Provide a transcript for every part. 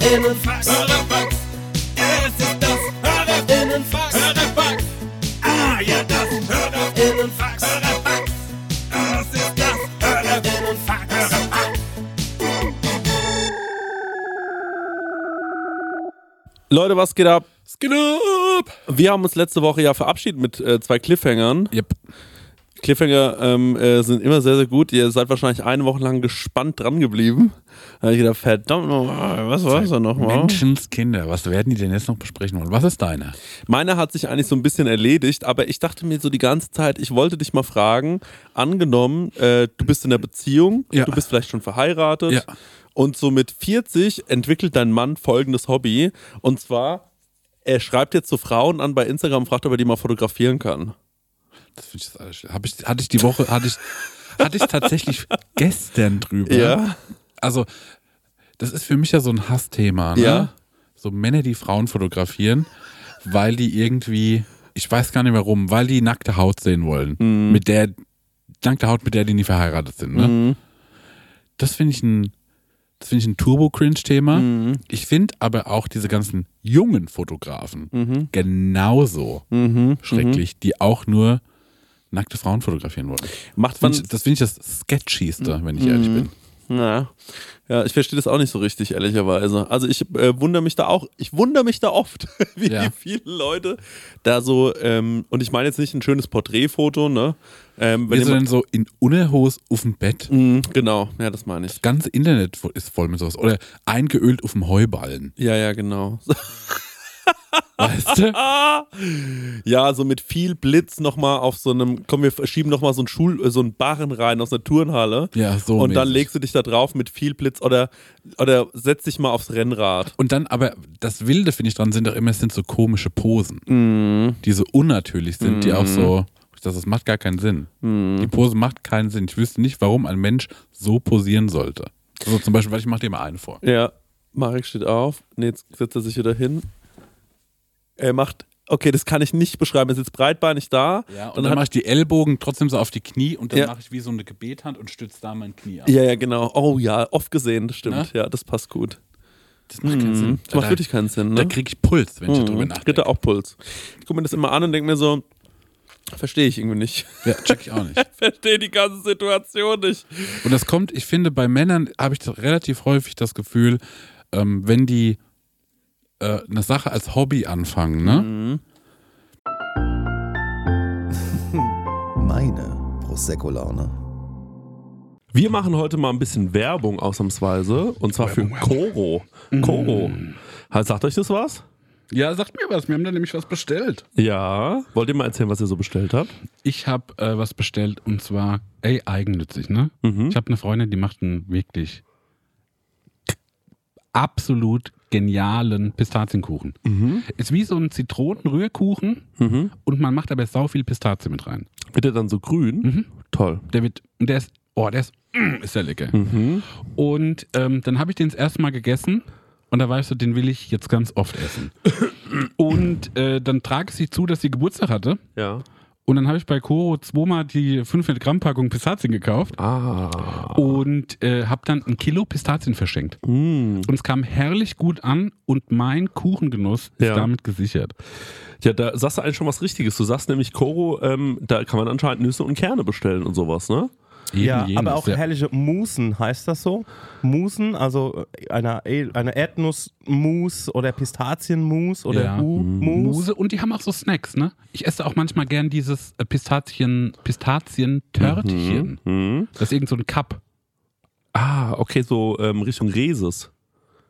Hörerfax. Hörerfax. Es ist das Hörerinnenfax. Hörerfax. Ah, ja, das Hörerinnenfax. Hörerfax. Das ist das Hörerinnenfax. Hörerfax. Leute, was geht ab? Es geht ab. Wir haben uns letzte Woche ja verabschiedet mit äh, zwei Cliffhangern. Yep. Cliffhanger ähm, äh, sind immer sehr, sehr gut. Ihr seid wahrscheinlich eine Woche lang gespannt dran geblieben. Da hab ich gedacht, verdammt nochmal, was war das nochmal? Menschenskinder, was werden die denn jetzt noch besprechen wollen? Was ist deine? Meine hat sich eigentlich so ein bisschen erledigt, aber ich dachte mir so die ganze Zeit, ich wollte dich mal fragen, angenommen, äh, du bist in der Beziehung, Ja. du bist vielleicht schon verheiratet Ja. und so mit 40 entwickelt dein Mann folgendes Hobby und zwar, er schreibt jetzt so Frauen an bei Instagram und fragt, ob er die mal fotografieren kann. Das finde ich das alles schlimm. Hab ich, hatte ich die Woche, hatte ich, hatte ich tatsächlich gestern drüber. Ja. Also, das ist für mich ja so ein Hassthema, ne? Ja. So Männer, die Frauen fotografieren, weil die irgendwie, ich weiß gar nicht warum, weil die nackte Haut sehen wollen. Mhm. Mit der, nackte Haut, mit der die nie verheiratet sind, ne? Das finde ich ein, das finde ich ein Turbo-Cringe-Thema. Mhm. Ich finde aber auch diese ganzen jungen Fotografen Mhm. genauso schrecklich, die auch nur nackte Frauen fotografieren wollen. Macht man, das finde ich das Sketchigste, wenn ich ehrlich bin. na, ja, ich verstehe das auch nicht so richtig, ehrlicherweise. Also ich äh, wundere mich da auch, ich wundere mich da oft, wie Ja. viele Leute da so, ähm, und ich meine jetzt nicht ein schönes Porträtfoto, ne? Ähm, wenn jemand, denn so in Unterhose auf dem Bett, Mhm, genau, ja, das meine ich. das ganze Internet ist voll mit sowas. Oder eingeölt auf dem Heuballen. Ja, ja, genau. Weißt du? Ja, so mit viel Blitz nochmal auf so einem, komm, wir schieben nochmal so einen Schul, äh, so einen Barren rein aus einer Turnhalle. Ja, so Und dann mäßig. legst du dich da drauf mit viel Blitz oder, oder setz dich mal aufs Rennrad. Und dann, aber das Wilde, finde ich dran, sind doch immer, es sind so komische Posen, Mhm. die so unnatürlich sind, die auch so, das, das macht gar keinen Sinn. Mhm. Die Pose macht keinen Sinn. Ich wüsste nicht, warum ein Mensch so posieren sollte. So zum Beispiel, weil ich mache dir mal eine vor. Ja, Marek steht auf. Nee, jetzt setzt er sich wieder hin. Er macht, okay, das kann ich nicht beschreiben. Er sitzt breitbeinig da. Ja, und dann dann, mache ich die Ellbogen trotzdem so auf die Knie und dann Ja. mache ich wie so eine Gebethand und stütze da mein Knie ab. Ja, ja, genau. Oh ja, oft gesehen, das stimmt. Na? Ja, das passt gut. Das macht keinen Sinn. Das macht da, wirklich keinen Sinn, Da ne? kriege ich Puls, wenn ich drüber Mhm. nachdenke. Dritte auch Puls. Ich gucke mir das immer an und denke mir so, verstehe ich irgendwie nicht. Ja, check ich auch nicht. verstehe die ganze Situation nicht. Und das kommt, ich finde, bei Männern habe ich relativ häufig das Gefühl, ähm, wenn die äh, eine Sache als Hobby anfangen, ne? Meine Prosecco-Laune. Wir machen heute mal ein bisschen Werbung ausnahmsweise und zwar für Koro. Koro. Sagt euch das was? Ja, sagt mir was. Wir haben da nämlich was bestellt. Ja. Wollt ihr mal erzählen, was ihr so bestellt habt? Ich habe äh, was bestellt und zwar, ey, eigennützig, ne? Mhm. Ich habe eine Freundin, die macht einen wirklich absolut genialen Pistazienkuchen. Mhm. Ist wie so ein Zitronenrührkuchen und man macht aber sau viel Pistazie mit rein. Wird der dann so grün? Mhm. Toll. Der wird, der ist, oh, der ist, mm, ist der lecker. Mhm. Und ähm, dann habe ich den das erste Mal gegessen und da war ich so, den will ich jetzt ganz oft essen. Und äh, dann trage ich sie zu, dass sie Geburtstag hatte. Ja. Und dann habe ich bei Koro zweimal die 500 Gramm Packung Pistazien gekauft Ah. und äh, habe dann ein Kilo Pistazien verschenkt. Mm. Und es kam herrlich gut an und mein Kuchengenuss ist Ja. damit gesichert. Ja, da sagst du eigentlich schon was Richtiges. Du sagst nämlich, Koro, ähm, da kann man anscheinend Nüsse und Kerne bestellen und sowas, ne? Eben Ja, jenes, aber auch ja. herrliche Musen, heißt das so? Musen, also äh, eine, eine Erdnussmus oder Pistazienmus oder Ja. Hu-Mus. Muse und die haben auch so Snacks, ne? Ich esse auch manchmal gern dieses äh, Pistazien, Pistazien-Törtchen. Mhm. Das ist irgend so ein Cup. Ah, okay, so ähm, Richtung Reses.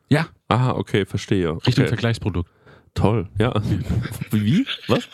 Ja, Ah, okay, verstehe. Richtung okay. Vergleichsprodukt. Toll, ja. Wie? Was?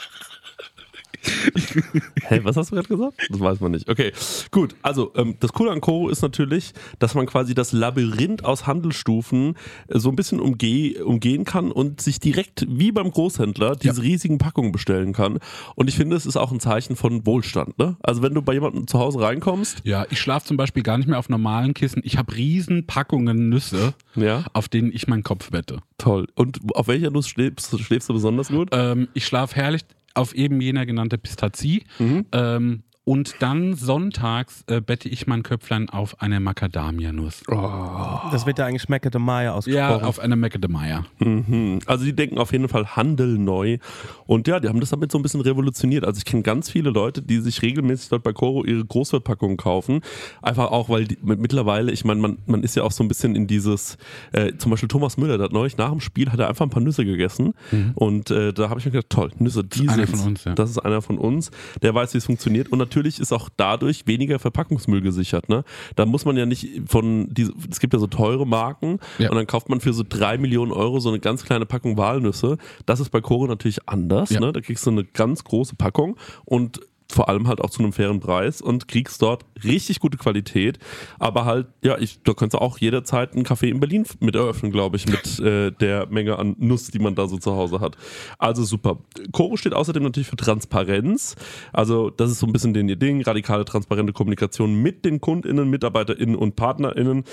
Hä, was hast du gerade gesagt? Das weiß man nicht. Okay, gut. Also, ähm, das Coole an Koro ist natürlich, dass man quasi das Labyrinth aus Handelsstufen äh, so ein bisschen umge umgehen kann und sich direkt wie beim Großhändler diese riesigen Packungen bestellen kann. Und ich finde, es ist auch ein Zeichen von Wohlstand. Ne? Also, wenn du bei jemandem zu Hause reinkommst, Ja, ich schlafe zum Beispiel gar nicht mehr auf normalen Kissen. Ich habe riesen Packungen Nüsse, ja, auf denen ich meinen Kopf wette. toll. Und auf welcher Nuss schläfst, schläfst du besonders gut? Ähm, ich schlafe herrlich auf eben jener genannte Pistazie. Mhm. Ähm, Und dann sonntags äh, bette ich mein Köpflein auf eine Macadamia-Nuss. Das wird ja eigentlich de Maya Ja, ausgesprochen. auf eine Macadamia. Mhm. Also die denken auf jeden Fall Handel neu. Und ja, die haben das damit so ein bisschen revolutioniert. Also ich kenne ganz viele Leute, die sich regelmäßig dort bei Coro ihre Großverpackungen kaufen. Einfach auch, weil die, mit- mittlerweile, ich meine, man, man ist ja auch so ein bisschen in dieses, äh, zum Beispiel Thomas Müller, der hat neulich nach dem Spiel, hat er einfach ein paar Nüsse gegessen. Und äh, da habe ich mir gedacht, toll, Nüsse, die Mhm. einer sind's. von uns, ja. Das ist einer von uns, der weiß, wie es funktioniert. Und natürlich ist auch dadurch weniger Verpackungsmüll gesichert. Ne? Da muss man ja nicht von, diese, es gibt ja so teure Marken Ja. und dann kauft man für so drei Millionen Euro so eine ganz kleine Packung Walnüsse. Das ist bei Koro natürlich anders. Ja. Ne? Da kriegst du eine ganz große Packung und vor allem halt auch zu einem fairen Preis und kriegst dort richtig gute Qualität. Aber halt, ja, ich, da könntest du auch jederzeit einen Café in Berlin mit eröffnen, glaube ich, mit äh, der Menge an Nuss, die man da so zu Hause hat. Also super. Coro steht außerdem natürlich für Transparenz. Also das ist so ein bisschen den ihr Ding. Radikale, transparente Kommunikation mit den KundInnen, MitarbeiterInnen und PartnerInnen.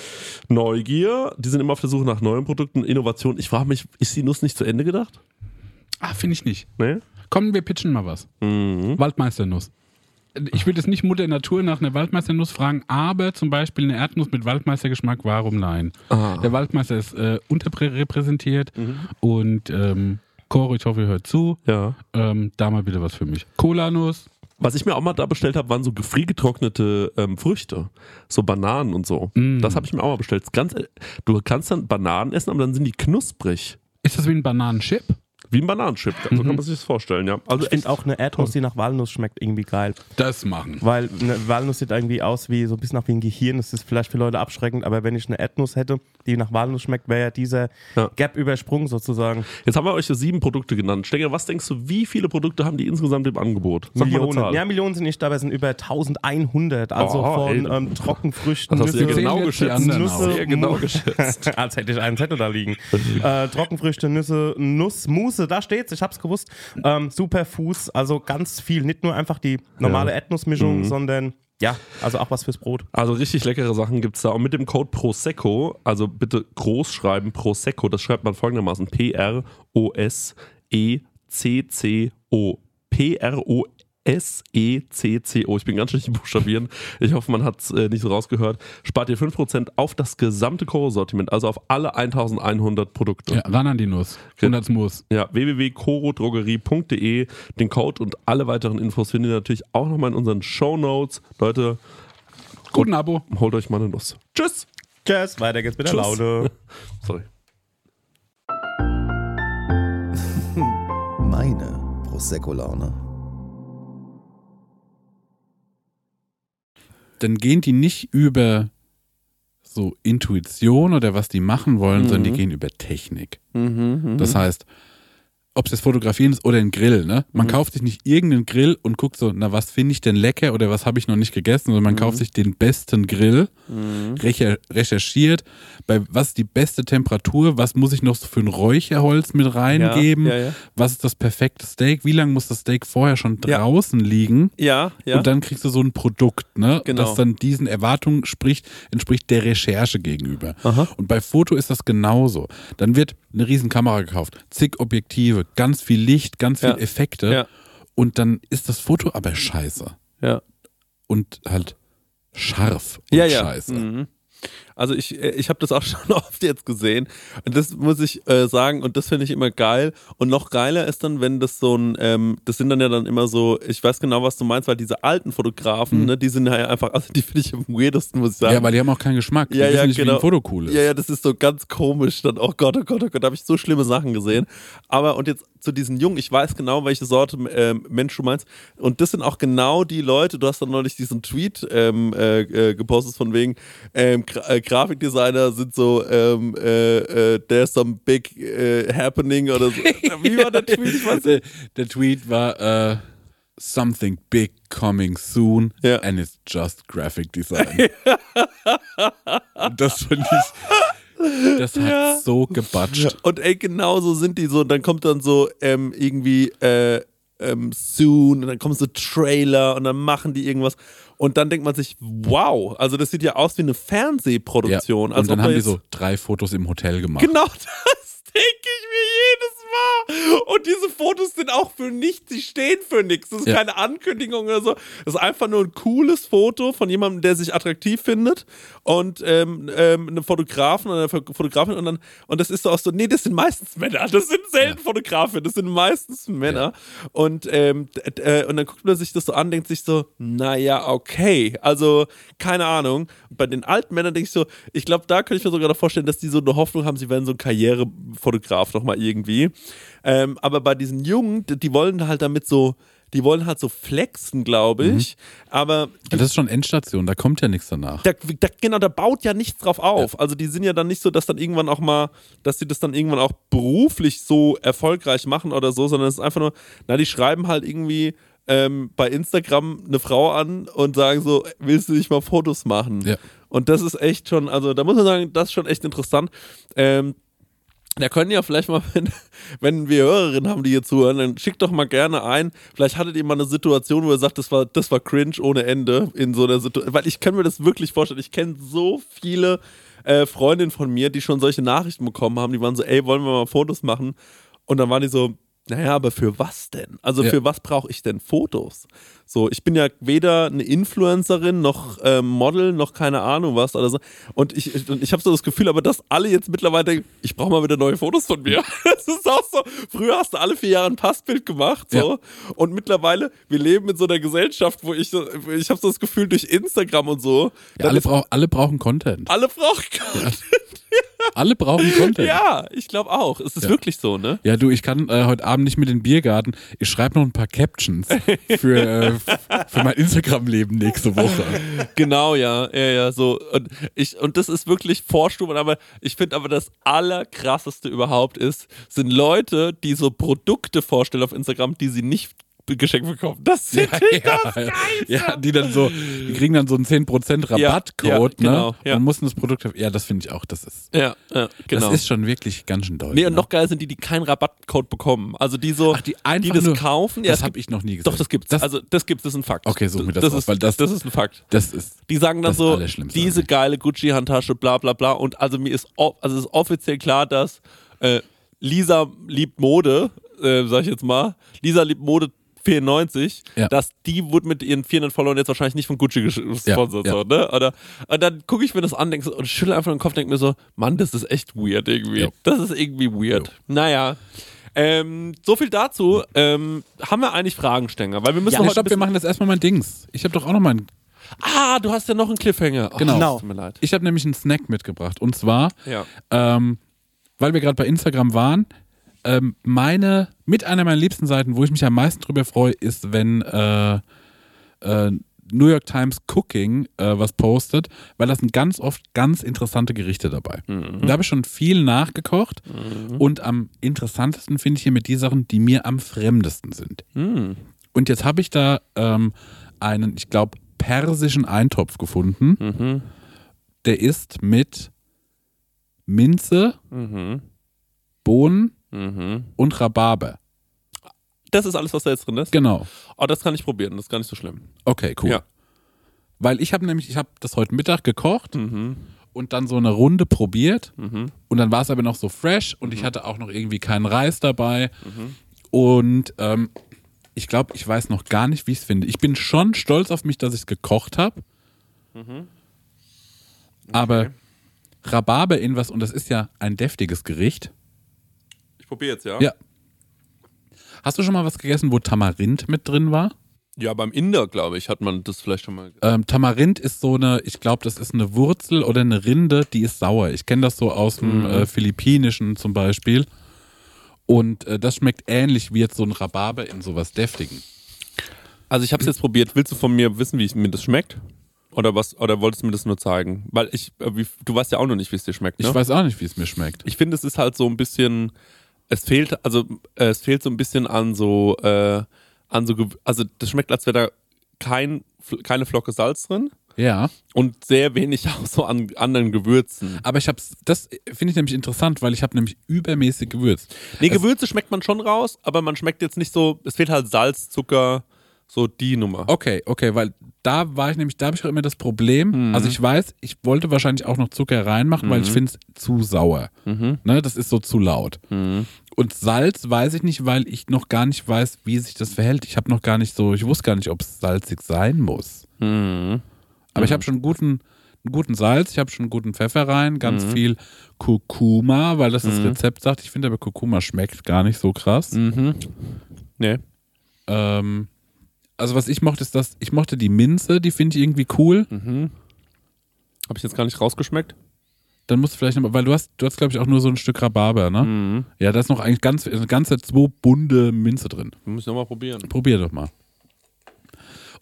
Neugier. Die sind immer auf der Suche nach neuen Produkten, Innovation. Ich frage mich, ist die Nuss nicht zu Ende gedacht? Ah, finde ich nicht. Nee? Komm, wir pitchen mal was. Mhm. Waldmeisternuss. Ich würde jetzt nicht Mutter Natur nach einer Waldmeisternuss fragen, aber zum Beispiel eine Erdnuss mit Waldmeistergeschmack, warum nein? Ah. Der Waldmeister ist äh, unterrepräsentiert Mhm. und ähm, Coro, ich hoffe, ihr hört zu. Ja. Ähm, da mal bitte was für mich. Cola-Nuss. Was ich mir auch mal da bestellt habe, waren so gefriergetrocknete ähm, Früchte. So Bananen und so. Mm. Das habe ich mir auch mal bestellt. Ganz, äh, du kannst dann Bananen essen, aber dann sind die knusprig. Ist das wie ein Bananenchip? Wie ein Bananenchip. So kann man sich das vorstellen, ja. Also ich finde auch eine Erdnuss, die nach Walnuss schmeckt, irgendwie geil. Das machen. Weil eine Walnuss sieht irgendwie aus wie so ein bisschen nach wie ein Gehirn. Das ist vielleicht für Leute abschreckend, aber wenn ich eine Erdnuss hätte, die nach Walnuss schmeckt, wäre ja dieser Ja. Gap übersprungen sozusagen. Jetzt haben wir euch so sieben Produkte genannt. Stenger, was denkst du, wie viele Produkte haben die insgesamt im Angebot? Sag mal eine Millionen. Zahl. Ja, Millionen sind nicht dabei, es sind über 1100. Also Oh, von ähm, Trockenfrüchten, Das hast du ja Nüsse, genau Zählen jetzt die geschätzt. Nüsse. Sehr genau Mu- geschätzt. Als hätte ich einen Zettel da liegen. äh, Trockenfrüchte, Nüsse, Nuss, Mousse, da steht's, ich hab's gewusst. Ähm, Superfoods, also ganz viel. Nicht nur einfach die normale Ja. Erdnussmischung, Mhm. sondern ja, also auch was fürs Brot. Also richtig leckere Sachen gibt es da. Und mit dem Code Prosecco, also bitte groß schreiben, Prosecco, das schreibt man folgendermaßen: P-R-O-S-E-C-C-O. P-R-O-S-E-C-C-O. Ich bin ganz schlecht im Buchstabieren. Ich hoffe, man hat es äh, nicht so rausgehört. Spart ihr 5% auf das gesamte Koro-Sortiment, also auf alle 1100 Produkte. Ja, ran an die Nuss. 100 Muss. Ja, www.corodrogerie.de. Den Code und alle weiteren Infos findet ihr natürlich auch nochmal in unseren Show Notes. Leute, Guten Abo. holt euch mal eine Nuss. Tschüss! Tschüss, weiter geht's mit der Tschüss. Laune. Sorry. Meine Prosecco-Laune. Dann gehen die nicht über so Intuition oder was die machen wollen, sondern die gehen über Technik. Das heißt, ob es das Fotografieren ist oder ein Grill, ne? Man kauft sich nicht irgendeinen Grill und guckt so, na, was finde ich denn lecker oder was habe ich noch nicht gegessen, sondern man kauft sich den besten Grill, recher recherchiert, bei was ist die beste Temperatur, was muss ich noch so für ein Räucherholz mit reingeben, ja, ja. was ist das perfekte Steak, wie lange muss das Steak vorher schon Ja. draußen liegen? Ja, ja. Und dann kriegst du so ein Produkt, ne? Genau. Das dann diesen Erwartungen spricht, entspricht der Recherche gegenüber. Aha. Und bei Foto ist das genauso. Dann wird eine riesen Kamera gekauft, zig Objektive, ganz viel Licht, ganz viel Ja. Effekte. Ja. Und dann ist das Foto aber scheiße. ja. Und halt scharf und Ja, ja. scheiße. Mhm. Also ich, äh, ich habe das auch schon oft jetzt gesehen und das muss ich äh, sagen und das finde ich immer geil und noch geiler ist dann, wenn das so ein, ähm, das sind dann ja dann immer so, ich weiß genau, was du meinst, weil diese alten Fotografen, ne, die sind ja einfach, also die finde ich am weirdesten, muss ich sagen. Mhm. Ja, weil die haben auch keinen Geschmack. Die Ja, ja, nicht, wie genau. ein Foto cool ist. Ja, ja, das ist so ganz komisch. Dann, oh Gott, oh Gott, oh Gott, da habe ich so schlimme Sachen gesehen. Aber und jetzt zu diesen Jungen, ich weiß genau, welche Sorte ähm, Mensch du meinst. Und das sind auch genau die Leute, du hast dann neulich diesen Tweet ähm, äh, äh, gepostet von wegen, ähm, äh, Grafikdesigner sind so, ähm, äh, äh, there's some big äh, happening oder so. Wie war der Tweet? Weiß der, der Tweet war äh, Something big coming soon Ja. and it's just graphic design. Und das fand ich, das hat so gebatscht. Und ey, genau so sind die so. Und dann kommt dann so ähm, irgendwie äh, ähm, soon und dann kommen so Trailer und dann machen die irgendwas. Und dann denkt man sich, wow, also das sieht ja aus wie eine Fernsehproduktion. und als dann haben die so drei Fotos im Hotel gemacht. Genau das denke ich mir jedes wahr. Und diese Fotos sind auch für nichts, sie stehen für nichts. Das ist Ja. keine Ankündigung oder so. Das ist einfach nur ein cooles Foto von jemandem, der sich attraktiv findet und ähm, ähm, einem Fotografen oder einer Fotografin und dann, und das ist so auch so, nee, das sind meistens Männer. Das sind selten Fotografen, das sind meistens Männer. Und, ähm, äh, und dann guckt man sich das so an, denkt sich so, naja, okay. Also, keine Ahnung. Bei den alten Männern denke ich so, ich glaube, da könnte ich mir sogar noch vorstellen, dass die so eine Hoffnung haben, sie werden so ein Karrierefotograf nochmal irgendwie. Ähm, aber bei diesen Jungen, die, wollen halt damit so, die wollen halt so flexen, glaube ich. Aber Ja, das ist schon Endstation, da kommt ja nichts danach. da, da, genau, da baut ja nichts drauf auf. Also die sind ja dann nicht so, dass dann irgendwann auch mal, dass sie das dann irgendwann auch beruflich so erfolgreich machen oder so, sondern es ist einfach nur, na, die schreiben halt irgendwie ähm, bei Instagram eine Frau an und sagen so, willst du nicht mal Fotos machen? Ja. Und das ist echt schon, also da muss man sagen, das ist schon echt interessant. Ähm, da können ja vielleicht mal, wenn, wenn wir Hörerinnen haben, die hier zuhören, dann schickt doch mal gerne ein. Vielleicht hattet ihr mal eine Situation, wo ihr sagt, das war, das war cringe ohne Ende in so einer Situation. Weil ich kann mir das wirklich vorstellen. Ich kenne so viele äh, Freundinnen von mir, die schon solche Nachrichten bekommen haben. Die waren so, ey, wollen wir mal Fotos machen? Und dann waren die so, naja, aber für was denn? Also Ja. für was brauche ich denn Fotos? So, ich bin ja weder eine Influencerin noch ähm, Model noch keine Ahnung was oder so. Und ich, ich, ich habe so das Gefühl, aber dass alle jetzt mittlerweile denken, ich brauche mal wieder neue Fotos von mir. Das ist auch so. Früher hast du alle vier Jahre ein Passbild gemacht, so. Und mittlerweile, wir leben in so einer Gesellschaft, wo ich, so- ich habe so das Gefühl durch Instagram und so, Ja, alle, brauch, alle brauchen Content. alle brauchen. Alle brauchen Content. Ja, ich glaube auch. Es ist Ja. wirklich so, ne? Ja, du, ich kann äh, heute Abend nicht mit in den Biergarten. Ich schreibe noch ein paar Captions für, äh, für mein Instagram-Leben nächste Woche. Genau, ja, ja, ja, so. Und, ich, und das ist wirklich Vorstufen, aber ich finde aber das Allerkrasseste überhaupt ist, sind Leute, die so Produkte vorstellen auf Instagram, die sie nicht geschenkt bekommen. Das sind die das ja, ja, die dann so, die kriegen dann so einen 10% Rabattcode, ja, genau, ne? ja. Und mussten das Produkt, ja, das finde ich auch, das ist, Ja, ja, genau. das ist schon wirklich ganz schön deutlich. nee, und noch geil sind die, die keinen Rabattcode bekommen. Also die so, Ach, die einfach das nur- kaufen. Ja, das es habe ich noch nie gesehen. Doch, das gibt's. Das, also das gibt's, das ist ein Fakt. Okay, such mir das das raus, ist, weil das- das ist ein Fakt. das ist, Die sagen dann Das so, diese eigentlich. geile Gucci-Handtasche, bla bla bla. Und also mir ist, also es ist offiziell klar, dass äh, Lisa liebt Mode, äh, sag ich jetzt mal. Lisa liebt Mode 94, Ja. dass die wurde mit ihren 400 Followern jetzt wahrscheinlich nicht von Gucci gesponsert. Ja, So, ne? Oder, und dann gucke ich mir das an denk und schüttel einfach den Kopf denke mir so, Mann, das ist echt weird irgendwie. Ja. Das ist irgendwie weird. Naja. Ähm, so viel dazu. Ähm, haben wir eigentlich Fragen, Stenger? Weil wir müssen ja, heute stopp, wir machen das erstmal mein Dings. Ich habe doch auch noch mal ein, Ah, du hast ja noch einen Cliffhanger. Oh, Genau. Tut mir leid. ich habe nämlich einen Snack mitgebracht. Und zwar, Ja. ähm, weil wir gerade bei Instagram waren, ähm, meine, mit einer meiner liebsten Seiten, wo ich mich am meisten drüber freue, ist, wenn äh, äh, New York Times Cooking äh, was postet, weil da sind ganz oft ganz interessante Gerichte dabei. Und da habe ich schon viel nachgekocht und am interessantesten finde ich hier mit die Sachen, die mir am fremdesten sind. Und jetzt habe ich da ähm, einen, ich glaube, persischen Eintopf gefunden. Der ist mit Minze, Bohnen und Rhabarber. Das ist alles, was da jetzt drin ist? Genau. Oh, das kann ich probieren, das ist gar nicht so schlimm. Okay, cool. Ja. Weil ich habe nämlich, ich habe das heute Mittag gekocht Mhm. und dann so eine Runde probiert und dann war es aber noch so fresh und Mhm. ich hatte auch noch irgendwie keinen Reis dabei und ähm, ich glaube, ich weiß noch gar nicht, wie ich es finde. Ich bin schon stolz auf mich, dass ich es gekocht habe, Mhm. aber Rhabarber in was und das ist ja ein deftiges Gericht. Ich probiere jetzt, ja? Ja. Hast du schon mal was gegessen, wo Tamarind mit drin war? Ja, beim Inder, glaube ich, hat man das vielleicht schon mal. Ähm, Tamarind ist so eine, ich glaube, das ist eine Wurzel oder eine Rinde, die ist sauer. Ich kenne das so aus dem Mhm. äh, Philippinischen zum Beispiel. Und äh, das schmeckt ähnlich wie jetzt so ein Rhabarber in sowas Deftigen. Also ich habe es jetzt probiert. Willst du von mir wissen, wie es mir das schmeckt? Oder was? Oder wolltest du mir das nur zeigen? Weil ich, äh, wie, du weißt ja auch noch nicht, wie es dir schmeckt. Ne? Ich weiß auch nicht, wie es mir schmeckt. ich finde, es ist halt so ein bisschen, es fehlt, also äh, es fehlt so ein bisschen an so, äh, an so, also das schmeckt, als wäre da kein, keine Flocke Salz drin Ja, und sehr wenig auch so an anderen Gewürzen. aber ich hab's, das finde ich nämlich interessant, weil ich habe nämlich übermäßig gewürzt. Nee, Gewürze schmeckt man schon raus, aber man schmeckt jetzt nicht so, es fehlt halt Salz, Zucker, so die Nummer. Okay, okay, weil da war ich nämlich, da habe ich auch immer das Problem. Mhm. Also ich weiß, ich wollte wahrscheinlich auch noch Zucker reinmachen, weil ich finde es zu sauer. Ne, das ist so zu laut. Mhm. Und Salz weiß ich nicht, weil ich noch gar nicht weiß, wie sich das verhält. Ich habe noch gar nicht so, ich wusste gar nicht, ob es salzig sein muss. Mhm. Aber ich habe schon einen guten, einen guten Salz, ich habe schon einen guten Pfeffer rein, ganz Mhm. viel Kurkuma, weil das das Rezept sagt. Ich finde aber Kurkuma schmeckt gar nicht so krass. Mhm. Nee. Ähm, also was ich mochte, ist das, ich mochte die Minze, die finde ich irgendwie cool. Mhm. Habe ich jetzt gar nicht rausgeschmeckt? Dann musst du vielleicht noch, weil du hast, du hast glaube ich auch nur so ein Stück Rhabarber, ne? Mhm. Ja, da ist noch eigentlich ganz, eine ganze zwei bunte Minze drin. Muss ich nochmal probieren. Probier doch mal.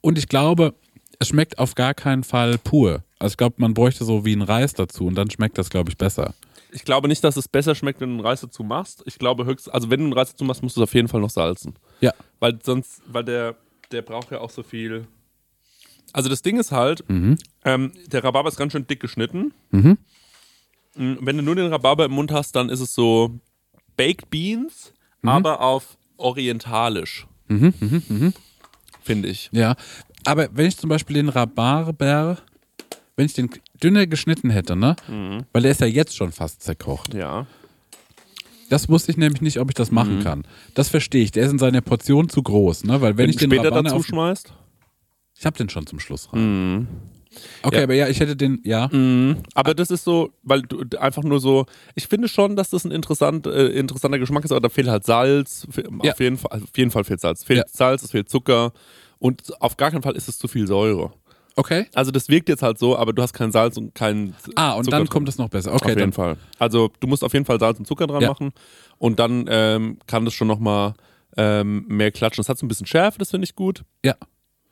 Und ich glaube, es schmeckt auf gar keinen Fall pur. Also ich glaube, man bräuchte so wie einen Reis dazu und dann schmeckt das, glaube ich, besser. Ich glaube nicht, dass es besser schmeckt, wenn du einen Reis dazu machst. Ich glaube höchst, also wenn du einen Reis dazu machst, musst du es auf jeden Fall noch salzen. Ja. Weil sonst, weil der, der braucht ja auch so viel. Also das Ding ist halt, Mhm. ähm, der Rhabarber ist ganz schön dick geschnitten. Mhm. Mm, Wenn du nur den Rhabarber im Mund hast, dann ist es so Baked Beans, Mhm. aber auf orientalisch. Finde ich. Ja. Aber wenn ich zum Beispiel den Rhabarber, wenn ich den dünner geschnitten hätte, ne? Weil der ist ja jetzt schon fast zerkocht. Ja. Das wusste ich nämlich nicht, ob ich das machen kann. Das verstehe ich. Der ist in seiner Portion zu groß, ne? Weil wenn, ich du den später dazu auf, schmeißt. Ich habe den schon zum Schluss rein. Okay, Ja. aber ja, ich hätte den, ja. Aber das ist so, weil du einfach nur so, ich finde schon, dass das ein interessant, äh, interessanter Geschmack ist, aber da fehlt halt auf, Ja. jeden Fall, auf jeden Fall fehlt Salz. Fehlt Ja. Salz, es fehlt Zucker und auf gar keinen Fall ist es zu viel Säure. Okay. Also das wirkt jetzt halt so, aber du hast kein Salz und kein Ah, und Zucker dann drin. kommt es noch besser. auf Okay, jeden dann. Fall. Also du musst auf jeden Fall Salz und Zucker dran Ja. machen und dann ähm, kann das schon nochmal ähm, mehr klatschen. Das hat so ein bisschen Schärfe, das finde ich gut. Ja.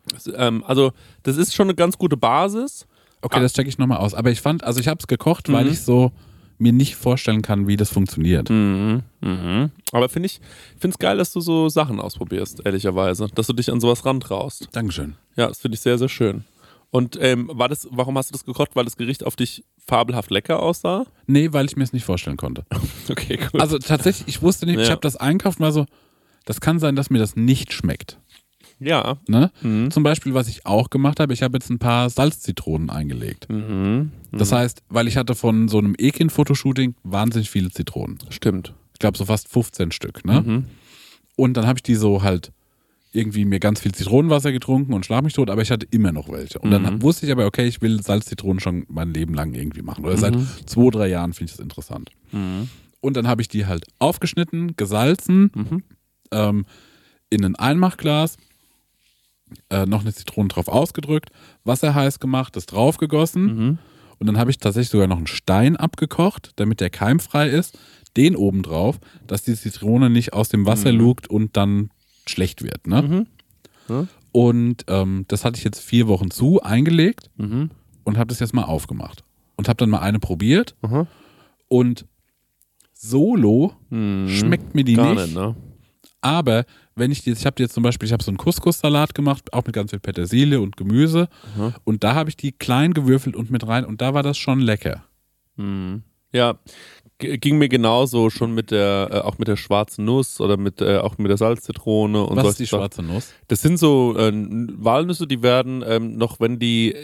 Das, ähm, also das ist schon eine ganz gute Basis. Okay, Ah. das checke ich nochmal aus. Aber ich fand, also ich habe es gekocht, weil Mhm. ich so mir nicht vorstellen kann, wie das funktioniert. Mhm. Mhm. Aber finde ich, finde es geil, dass du so Sachen ausprobierst, ehrlicherweise. Dass du dich an sowas rantraust. Dankeschön. Ja, das finde ich sehr, sehr schön. Und ähm, war das, warum hast du das gekocht? Weil das Gericht auf dich fabelhaft lecker aussah? Nee, weil ich mir es nicht vorstellen konnte. Okay, cool. Also tatsächlich, ich wusste nicht, ich Ja. habe das einkauft und war so, das kann sein, dass mir das nicht schmeckt. ja. Ne? Mhm. Zum Beispiel, was ich auch gemacht habe, ich habe jetzt ein paar Salzzitronen eingelegt. Mhm. Das heißt, weil ich hatte von so einem Ekin-Fotoshooting wahnsinnig viele Zitronen. Stimmt. Ich glaube so fast 15 Stück. Ne? Mhm. Und dann habe ich die so halt irgendwie mir ganz viel Zitronenwasser getrunken und schlag mich tot, aber ich hatte immer noch welche. Und dann Mhm. wusste ich aber, okay, ich will Salzzitronen schon mein Leben lang irgendwie machen. Oder seit zwei, drei Jahren finde ich das interessant. Mhm. Und dann habe ich die halt aufgeschnitten, gesalzen, Mhm. ähm, in ein Einmachglas, äh, noch eine Zitrone drauf ausgedrückt, Wasser heiß gemacht, das draufgegossen. Mhm. Und dann habe ich tatsächlich sogar noch einen Stein abgekocht, damit der keimfrei ist. Den oben drauf, dass die Zitrone nicht aus dem Wasser lugt und dann schlecht wird. Ne? Mhm. Ja. Und ähm, das hatte ich jetzt vier Wochen zu, eingelegt Mhm. und habe das jetzt mal aufgemacht. Und habe dann mal eine probiert. Aha. Und solo Mhm. schmeckt mir die Gar nicht. nicht, ne? Aber wenn ich die, ich habe jetzt zum Beispiel, ich habe so einen Couscous-Salat gemacht, auch mit ganz viel Petersilie und Gemüse. Mhm. Und da habe ich die klein gewürfelt und mit rein. Und da war das schon lecker. Mhm. Ja, ging mir genauso schon mit der, äh, auch mit der schwarzen Nuss oder mit, äh, auch mit der Salzzitrone und Was ist die Sachen. schwarze Nuss? Das sind so äh, Walnüsse, die werden ähm, noch, wenn die,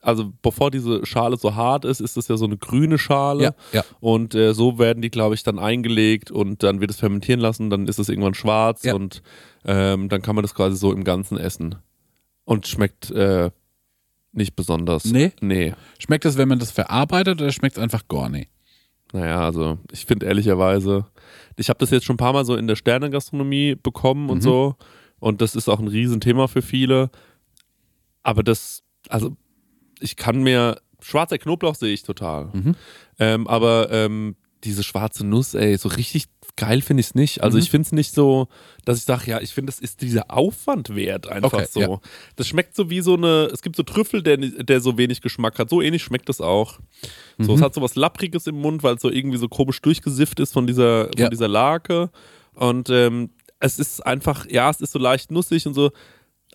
also bevor diese Schale so hart ist, ist das ja so eine grüne Schale. Ja, ja. Und äh, so werden die, glaube ich, dann eingelegt und dann wird es fermentieren lassen, dann ist es irgendwann schwarz Ja. und ähm, dann kann man das quasi so im Ganzen essen. Und schmeckt äh, nicht besonders. Nee? Nee. Schmeckt es, wenn man das verarbeitet oder schmeckt es einfach gar nicht? Naja, also ich finde ehrlicherweise, ich habe das jetzt schon ein paar Mal so in der Sternengastronomie bekommen und Mhm. so. Und das ist auch ein Riesenthema für viele. Aber das, also ich kann mir, schwarzer Knoblauch sehe ich total. Mhm. Ähm, aber ähm, diese schwarze Nuss, ey, so richtig geil finde ich es nicht. Also Mhm. ich finde es nicht so, dass ich sage, ja, ich finde, das ist dieser Aufwand wert einfach Okay, so. ja. Das schmeckt so wie so eine, es gibt so Trüffel, der, der so wenig Geschmack hat. So ähnlich schmeckt das auch. So, Mhm. es hat so was Lappriges im Mund, weil es so irgendwie so komisch durchgesifft ist von dieser, von Ja. dieser Lake. Und ähm, es ist einfach, ja, es ist so leicht nussig und so.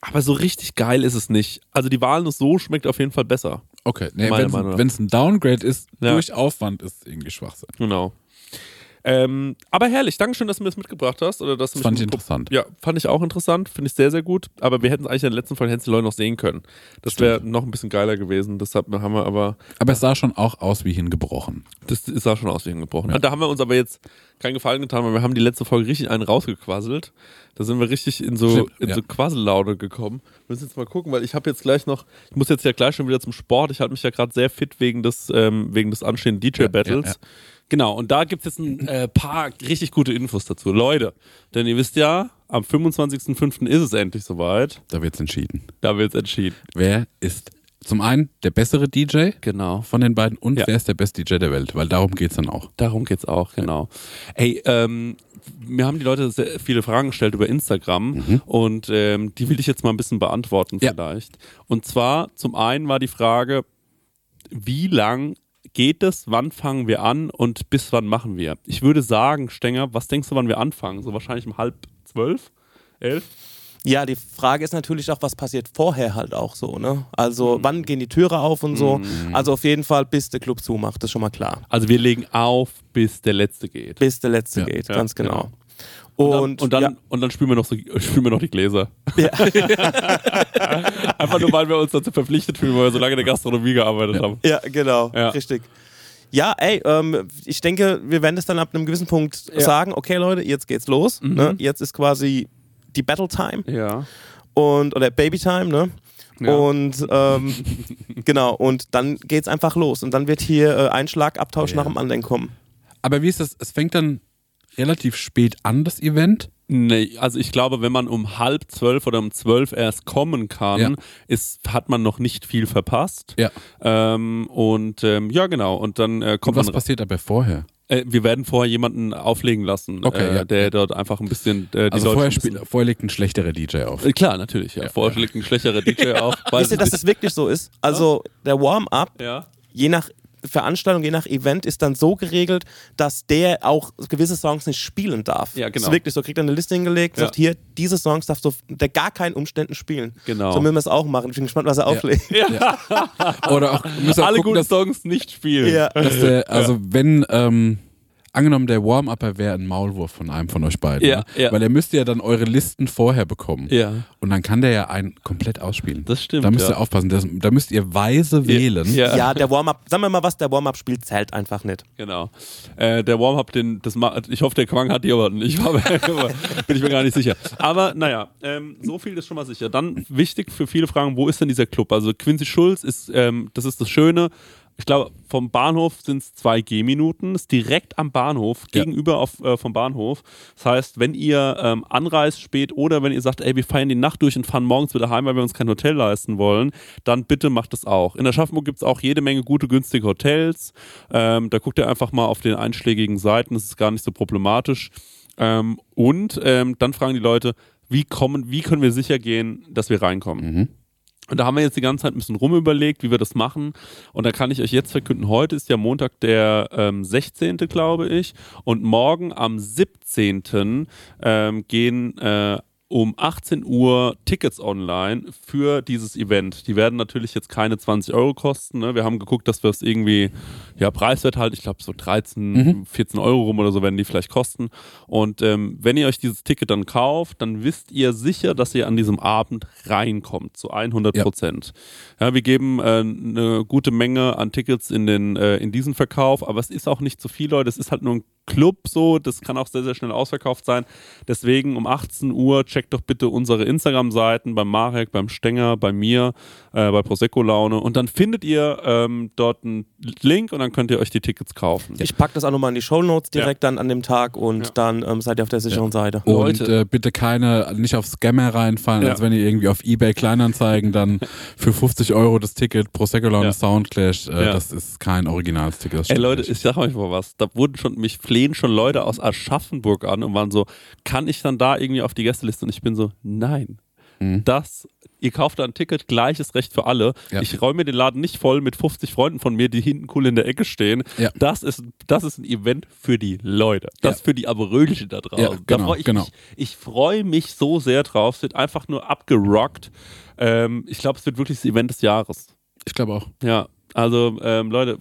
Aber so richtig geil ist es nicht. Also die Walnuss so schmeckt auf jeden Fall besser. Okay, nee, wenn es ein Downgrade ist, Ja. durch Aufwand ist irgendwie Schwachsinn. Genau. Ähm, aber herrlich, Dankeschön, dass du mir das mitgebracht hast. Oder dass Das fand ich interessant. Ja, fand ich auch interessant, finde ich sehr, sehr gut. Aber wir hätten es eigentlich in der letzten Folge Leute noch sehen können. Das wäre noch ein bisschen geiler gewesen. Deshalb haben wir aber, Aber es sah schon auch aus wie hingebrochen. das sah schon aus wie hingebrochen. Da haben wir uns aber jetzt keinen Gefallen getan, weil wir haben die letzte Folge richtig einen rausgequasselt. Da sind wir richtig in so, in ja. so Quassellaune gekommen. Wir müssen jetzt mal gucken, weil ich habe jetzt gleich noch, ich muss jetzt ja gleich schon wieder zum Sport. Ich halte mich ja gerade sehr fit wegen des, ähm, wegen des anstehenden DJ-Battles. ja, ja. Genau, und da gibt es jetzt ein äh, paar richtig gute Infos dazu. Leute, denn ihr wisst ja, am 25.05. ist es endlich soweit. Da wird's entschieden. Da wird es entschieden. Wer ist zum einen der bessere DJ Genau. von den beiden und Ja. wer ist der beste DJ der Welt? Weil darum geht's dann auch. Darum geht's auch, genau. Ey, ähm, mir haben die Leute sehr viele Fragen gestellt über Instagram und ähm, die will ich jetzt mal ein bisschen beantworten Ja. vielleicht. Und zwar, zum einen war die Frage, wie lang geht es, wann fangen wir an und bis wann machen wir? Ich würde sagen, Stenger, was denkst du, wann wir anfangen? So wahrscheinlich um halb zwölf? Elf? Ja, die Frage ist natürlich auch, was passiert vorher halt auch so, ne? Also, wann gehen die Türe auf und so? Also, auf jeden Fall, bis der Club zumacht, das ist schon mal klar. Also wir legen auf, bis der letzte geht. Bis der letzte Ja, geht, ja, ganz genau. Und Und, dann, und dann, ja, und dann spielen wir noch so, spielen wir noch die Gläser. Einfach nur, weil wir uns dazu verpflichtet fühlen, weil wir so lange in der Gastronomie gearbeitet haben. ja, genau, Ja. richtig. Ja, ey, ähm, ich denke, wir werden es dann ab einem gewissen Punkt sagen, okay Leute, jetzt geht's los. Ne? Jetzt ist quasi die Battle Time Ja. und oder Baby Time, ne? Ja. Und ähm, genau, und dann geht's einfach los. Und dann wird hier äh, ein Schlagabtausch Ja. nach dem anderen kommen. Aber wie ist das? Es fängt dann relativ spät an, das Event. Nee, also ich glaube, wenn man um halb zwölf oder um zwölf erst kommen kann, Ja. ist, hat man noch nicht viel verpasst. Ja. Ähm, und ähm, ja, genau. Und dann äh, Und kommt was man. passiert aber vorher? Äh, wir werden vorher jemanden auflegen lassen, Okay, äh, ja. der dort einfach ein bisschen äh, die Also Leute vorher, spielt, vorher legt ein schlechterer DJ auf. Äh, Klar, natürlich. Ja. Vorher liegt ein schlechterer DJ auf. Wisst ihr, dass nicht. das wirklich so ist? Also der Warm-up, ja. je nach Veranstaltung, je nach Event, ist dann so geregelt, dass der auch gewisse Songs nicht spielen darf. Ja, genau. Das ist wirklich so, kriegt er eine Liste hingelegt, Ja. sagt hier, diese Songs darfst du unter gar keinen Umständen spielen. Genau. So müssen wir es auch machen. Ich bin gespannt, was er auflegt. Oder auch, müsst ihr auch Alle gucken, guten dass, Songs nicht spielen. Ja. dass der, also wenn, ähm, angenommen der Warm-Upper wäre ein Maulwurf von einem von euch beiden. Ja, ne? ja. Weil er müsste ja dann eure Listen vorher bekommen. Ja. Und dann kann der ja einen komplett ausspielen. Das stimmt, Da müsst ja. ihr aufpassen. Das, da müsst ihr weise wählen. Ja. Ja, der Warm-up, sagen wir mal was, der Warm-up spielt zählt einfach nicht. Genau. Äh, der Warm-up, den, das ich hoffe, der Quang hat die aber nicht. Aber, bin ich mir gar nicht sicher. Aber naja, ähm, so viel ist schon mal sicher. Dann wichtig für viele Fragen, wo ist denn dieser Club? Also Quincy Schulz ist, ähm, das ist das Schöne. Ich glaube, vom Bahnhof sind es zwei Gehminuten, ist direkt am Bahnhof, Ja. gegenüber auf, äh, vom Bahnhof. Das heißt, wenn ihr ähm, anreist spät oder wenn ihr sagt, ey, wir feiern die Nacht durch und fahren morgens wieder heim, weil wir uns kein Hotel leisten wollen, dann bitte macht das auch. In der Schaffenburg gibt es auch jede Menge gute, günstige Hotels. Ähm, da guckt ihr einfach mal auf den einschlägigen Seiten, das ist gar nicht so problematisch. Ähm, und ähm, dann fragen die Leute, wie, kommen, wie können wir sicher gehen, dass wir reinkommen? Und da haben wir jetzt die ganze Zeit ein bisschen rumüberlegt, wie wir das machen. Und da kann ich euch jetzt verkünden, heute ist ja Montag der ähm, 16., glaube ich. Und morgen am 17. Ähm, gehen äh, um 18 Uhr Tickets online für dieses Event. Die werden natürlich jetzt keine 20 Euro kosten. Ne? Wir haben geguckt, dass wir es irgendwie, ja, preiswert halt, ich glaube so 13, 14 Euro rum oder so werden die vielleicht kosten. Und ähm, wenn ihr euch dieses Ticket dann kauft, dann wisst ihr sicher, dass ihr an diesem Abend reinkommt, zu 100 Prozent. Ja. wir geben äh, eine gute Menge an Tickets in, den, äh, in diesen Verkauf, aber es ist auch nicht zu viel, Leute. Es ist halt nur ein Club so, das kann auch sehr, sehr schnell ausverkauft sein. Deswegen um 18 Uhr checkt doch bitte unsere Instagram-Seiten beim Marek, beim Stenger, bei mir, äh, bei Prosecco Laune und dann findet ihr ähm, dort einen Link und dann könnt ihr euch die Tickets kaufen. Ich packe das auch nochmal in die Shownotes direkt dann an dem Tag und Ja. dann ähm, seid ihr auf der sicheren Seite. Und Leute. äh, bitte keine, nicht auf Scammer reinfallen, Ja. als wenn ihr irgendwie auf Ebay Kleinanzeigen dann für 50 Euro das Ticket Prosecco Laune Ja. Soundclash, äh, Ja. das ist kein originales Ticket. Das Ey Leute, nicht. ich sag euch mal was. Da wurden schon, mich flehen schon Leute aus Aschaffenburg an und waren so, kann ich dann da irgendwie auf die Gästeliste? Und ich bin so, nein. Das, ihr kauft da ein Ticket, gleiches Recht für alle. Ja. Ich räume den Laden nicht voll mit 50 Freunden von mir, die hinten cool in der Ecke stehen. Ja. Das, ist, das ist ein Event für die Leute. Das Ja. für die Aberölchen da draußen. Ja, da genau, freu ich genau. ich freue mich so sehr drauf. Es wird einfach nur abgerockt. Ähm, ich glaube, es wird wirklich das Event des Jahres. Ich glaube auch. Ja, Also ähm, Leute,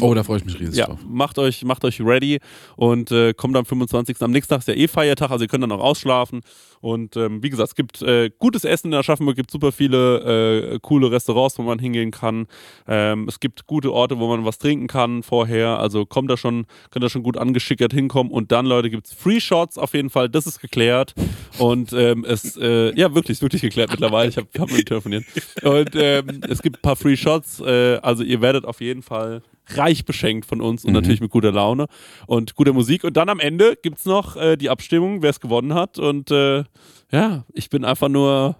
Oh, da freue ich mich riesig ja, drauf. macht euch, macht euch ready und äh, kommt am 25. Am nächsten Tag ist ja eh Feiertag, also ihr könnt dann auch ausschlafen. Und ähm, wie gesagt, es gibt äh, gutes Essen in Aschaffenburg, gibt super viele äh, coole Restaurants, wo man hingehen kann. Ähm, es gibt gute Orte, wo man was trinken kann vorher. Also kommt da schon, könnt da schon gut angeschickert hinkommen. Und dann, Leute, gibt es Free Shots auf jeden Fall, das ist geklärt. Und ähm, es, äh, ja, wirklich, wirklich geklärt mittlerweile. Ich habe hab mit telefoniert. Und ähm, es gibt ein paar Free Shots. Äh, also ihr werdet auf jeden Fall reich beschenkt von uns und natürlich mit guter Laune und guter Musik. Und dann am Ende gibt es noch äh, die Abstimmung, wer es gewonnen hat. Und äh, ja, ich bin einfach nur.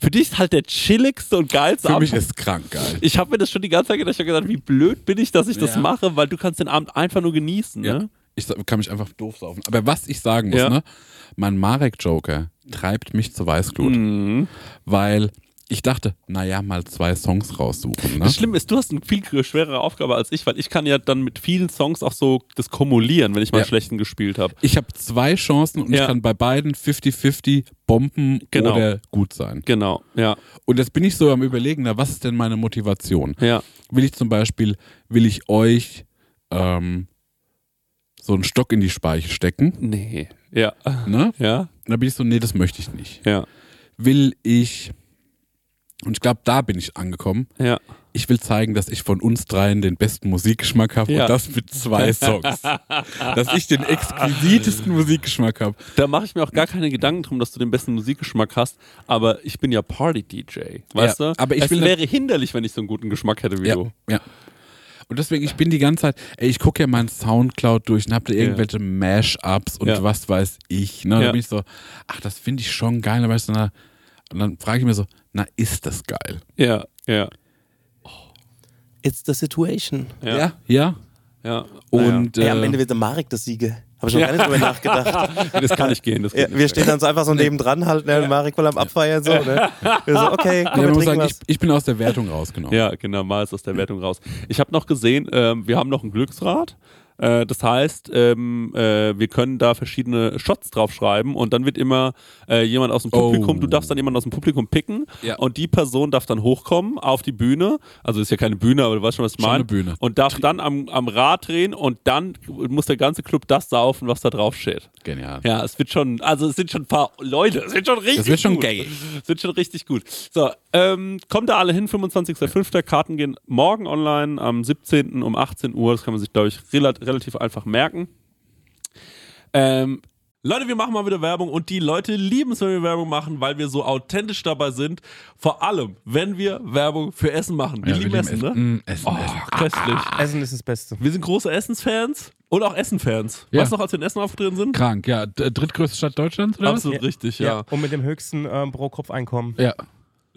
Für dich ist halt der chilligste und geilste Für mich Abend. ist krank geil. Ich habe mir das schon die ganze Zeit gedacht. Ich habe gedacht, wie blöd bin ich, dass ich das Ja. mache, weil du kannst den Abend einfach nur genießen. Ja. Ne? Ich kann mich einfach doof saufen. Aber was ich sagen muss, Ja. ne? Mein Marek-Joker treibt mich zur Weißglut. Mhm. Weil ich dachte, naja, mal zwei Songs raussuchen. Ne? Das Schlimme ist, du hast eine viel schwerere Aufgabe als ich, weil ich kann ja dann mit vielen Songs auch so das kumulieren, wenn ich mal Ja. schlechten gespielt habe. Ich habe zwei Chancen und Ja. ich kann bei beiden 50-50 bomben Genau. oder gut sein. Genau, ja, Und jetzt bin ich so am überlegen, na, was ist denn meine Motivation? ja. Will ich zum Beispiel, will ich euch ähm, so einen Stock in die Speiche stecken? Nee, ja, Ne? ja, da bin ich so, nee, das möchte ich nicht. ja, Will ich, und ich glaube, da bin ich angekommen, ja. ich will zeigen, dass ich von uns dreien den besten Musikgeschmack habe Ja. und das mit zwei Songs. dass ich den exquisitesten Musikgeschmack habe. Da mache ich mir auch gar keine Gedanken drum, dass du den besten Musikgeschmack hast, aber ich bin ja Party-DJ, weißt Ja, du? aber ich es wäre hinderlich, wenn ich so einen guten Geschmack hätte wie Ja, du. ja. Und deswegen, ich bin die ganze Zeit, ey, ich gucke ja meinen Soundcloud durch und hab da irgendwelche Mash-Ups und Ja. was weiß ich. Ne? Da Ja. bin ich so, ach, das finde ich schon geil. Aber weißt du, na, und dann frage ich mir so, na, ist das geil? Ja, ja, It's the situation. ja, Ja. ja. Und Ey, am äh, Ende wird der Marek das Siege. Habe ich noch gar nicht drüber nachgedacht. Ja, das kann nicht gehen. Das geht Ja, nicht. wir stehen dann so einfach so nebendran halt, ne, und Marek wohl am Abfeiern so, ne? Wir so, okay, ja, komm, wir muss trinken sagen, ich, ich bin aus der Wertung rausgenommen. Ja, genau, mal ist aus der Wertung raus. Ich habe noch gesehen, ähm, wir haben noch ein Glücksrad. Äh, das heißt, ähm, äh, wir können da verschiedene Shots draufschreiben und dann wird immer äh, jemand aus dem Publikum, Oh. du darfst dann jemanden aus dem Publikum picken Ja. und die Person darf dann hochkommen auf die Bühne. Also ist ja keine Bühne, aber du weißt schon, was ich meine. eine Bühne. Und darf dann am, am Rad drehen und dann muss der ganze Club das saufen, was da drauf steht. Genial. Ja, es wird schon, also es sind schon ein paar Leute, es wird schon richtig Das wird schon gut. gay. Es wird schon richtig gut. So, ähm, kommt da alle hin, 25.05. Karten gehen morgen online, am 17. um 18 Uhr. Das kann man sich, glaube ich, rela relativ einfach merken. Ähm, Leute, wir machen mal wieder Werbung und die Leute lieben es, wenn wir Werbung machen, weil wir so authentisch dabei sind. Vor allem, wenn wir Werbung für Essen machen. Wir Ja, lieben wir Essen, lieben ne? Essen, Oh, Essen. köstlich. Essen ist das Beste. Wir sind große Essensfans und auch Essenfans. Ja. Weißt du noch, als wir in Essen aufgetreten sind? Krank, ja. Drittgrößte Stadt Deutschlands, oder Absolut richtig, ja. Und mit dem höchsten ähm, Pro-Kopf-Einkommen. Ja.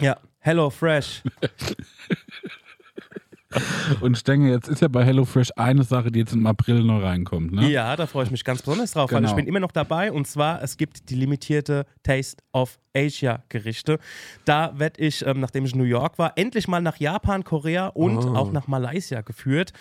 Ja, HelloFresh. Und Stenge, jetzt ist ja bei HelloFresh eine Sache, die jetzt im April noch reinkommt, ne? Ja, da freue ich mich ganz besonders drauf, weil Genau. ich bin immer noch dabei und zwar, es gibt die limitierte Taste of Asia Gerichte. Da werde ich, ähm, nachdem ich in New York war, endlich mal nach Japan, Korea und auch nach Malaysia geführt.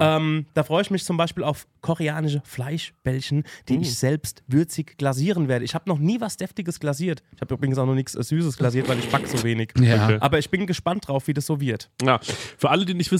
Ähm, da freue ich mich zum Beispiel auf koreanische Fleischbällchen, die ich selbst würzig glasieren werde. Ich habe noch nie was Deftiges glasiert. Ich habe übrigens auch noch nichts äh, Süßes glasiert, weil ich backe so wenig. Ja. Aber ich bin gespannt drauf, wie das so wird. Ja, für alle, die nicht wissen,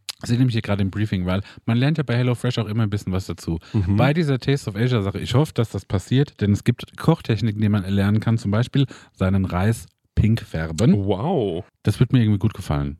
Ich sehe nämlich hier gerade im Briefing, weil man lernt ja bei HelloFresh auch immer ein bisschen was dazu. Bei dieser Taste of Asia Sache, ich hoffe, dass das passiert, denn es gibt Kochtechniken, die man erlernen kann, zum Beispiel seinen Reis pink färben. Wow. Das wird mir irgendwie gut gefallen.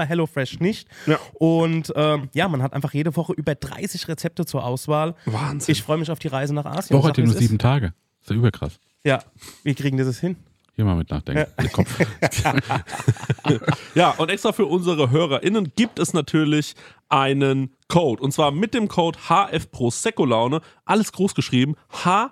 HelloFresh nicht. Ja. Und ähm, ja, man hat einfach jede Woche über 30 Rezepte zur Auswahl. Wahnsinn. Ich freue mich auf die Reise nach Asien. Woche hat ja nur sieben ist. Tage. Ist ja überkrass. Ja, wie kriegen das hin? Hier mal mit nachdenken. Der Kopf. Ja, und extra für unsere HörerInnen gibt es natürlich einen Code. Und zwar mit dem Code HF Prosecco Laune. Alles groß geschrieben. HF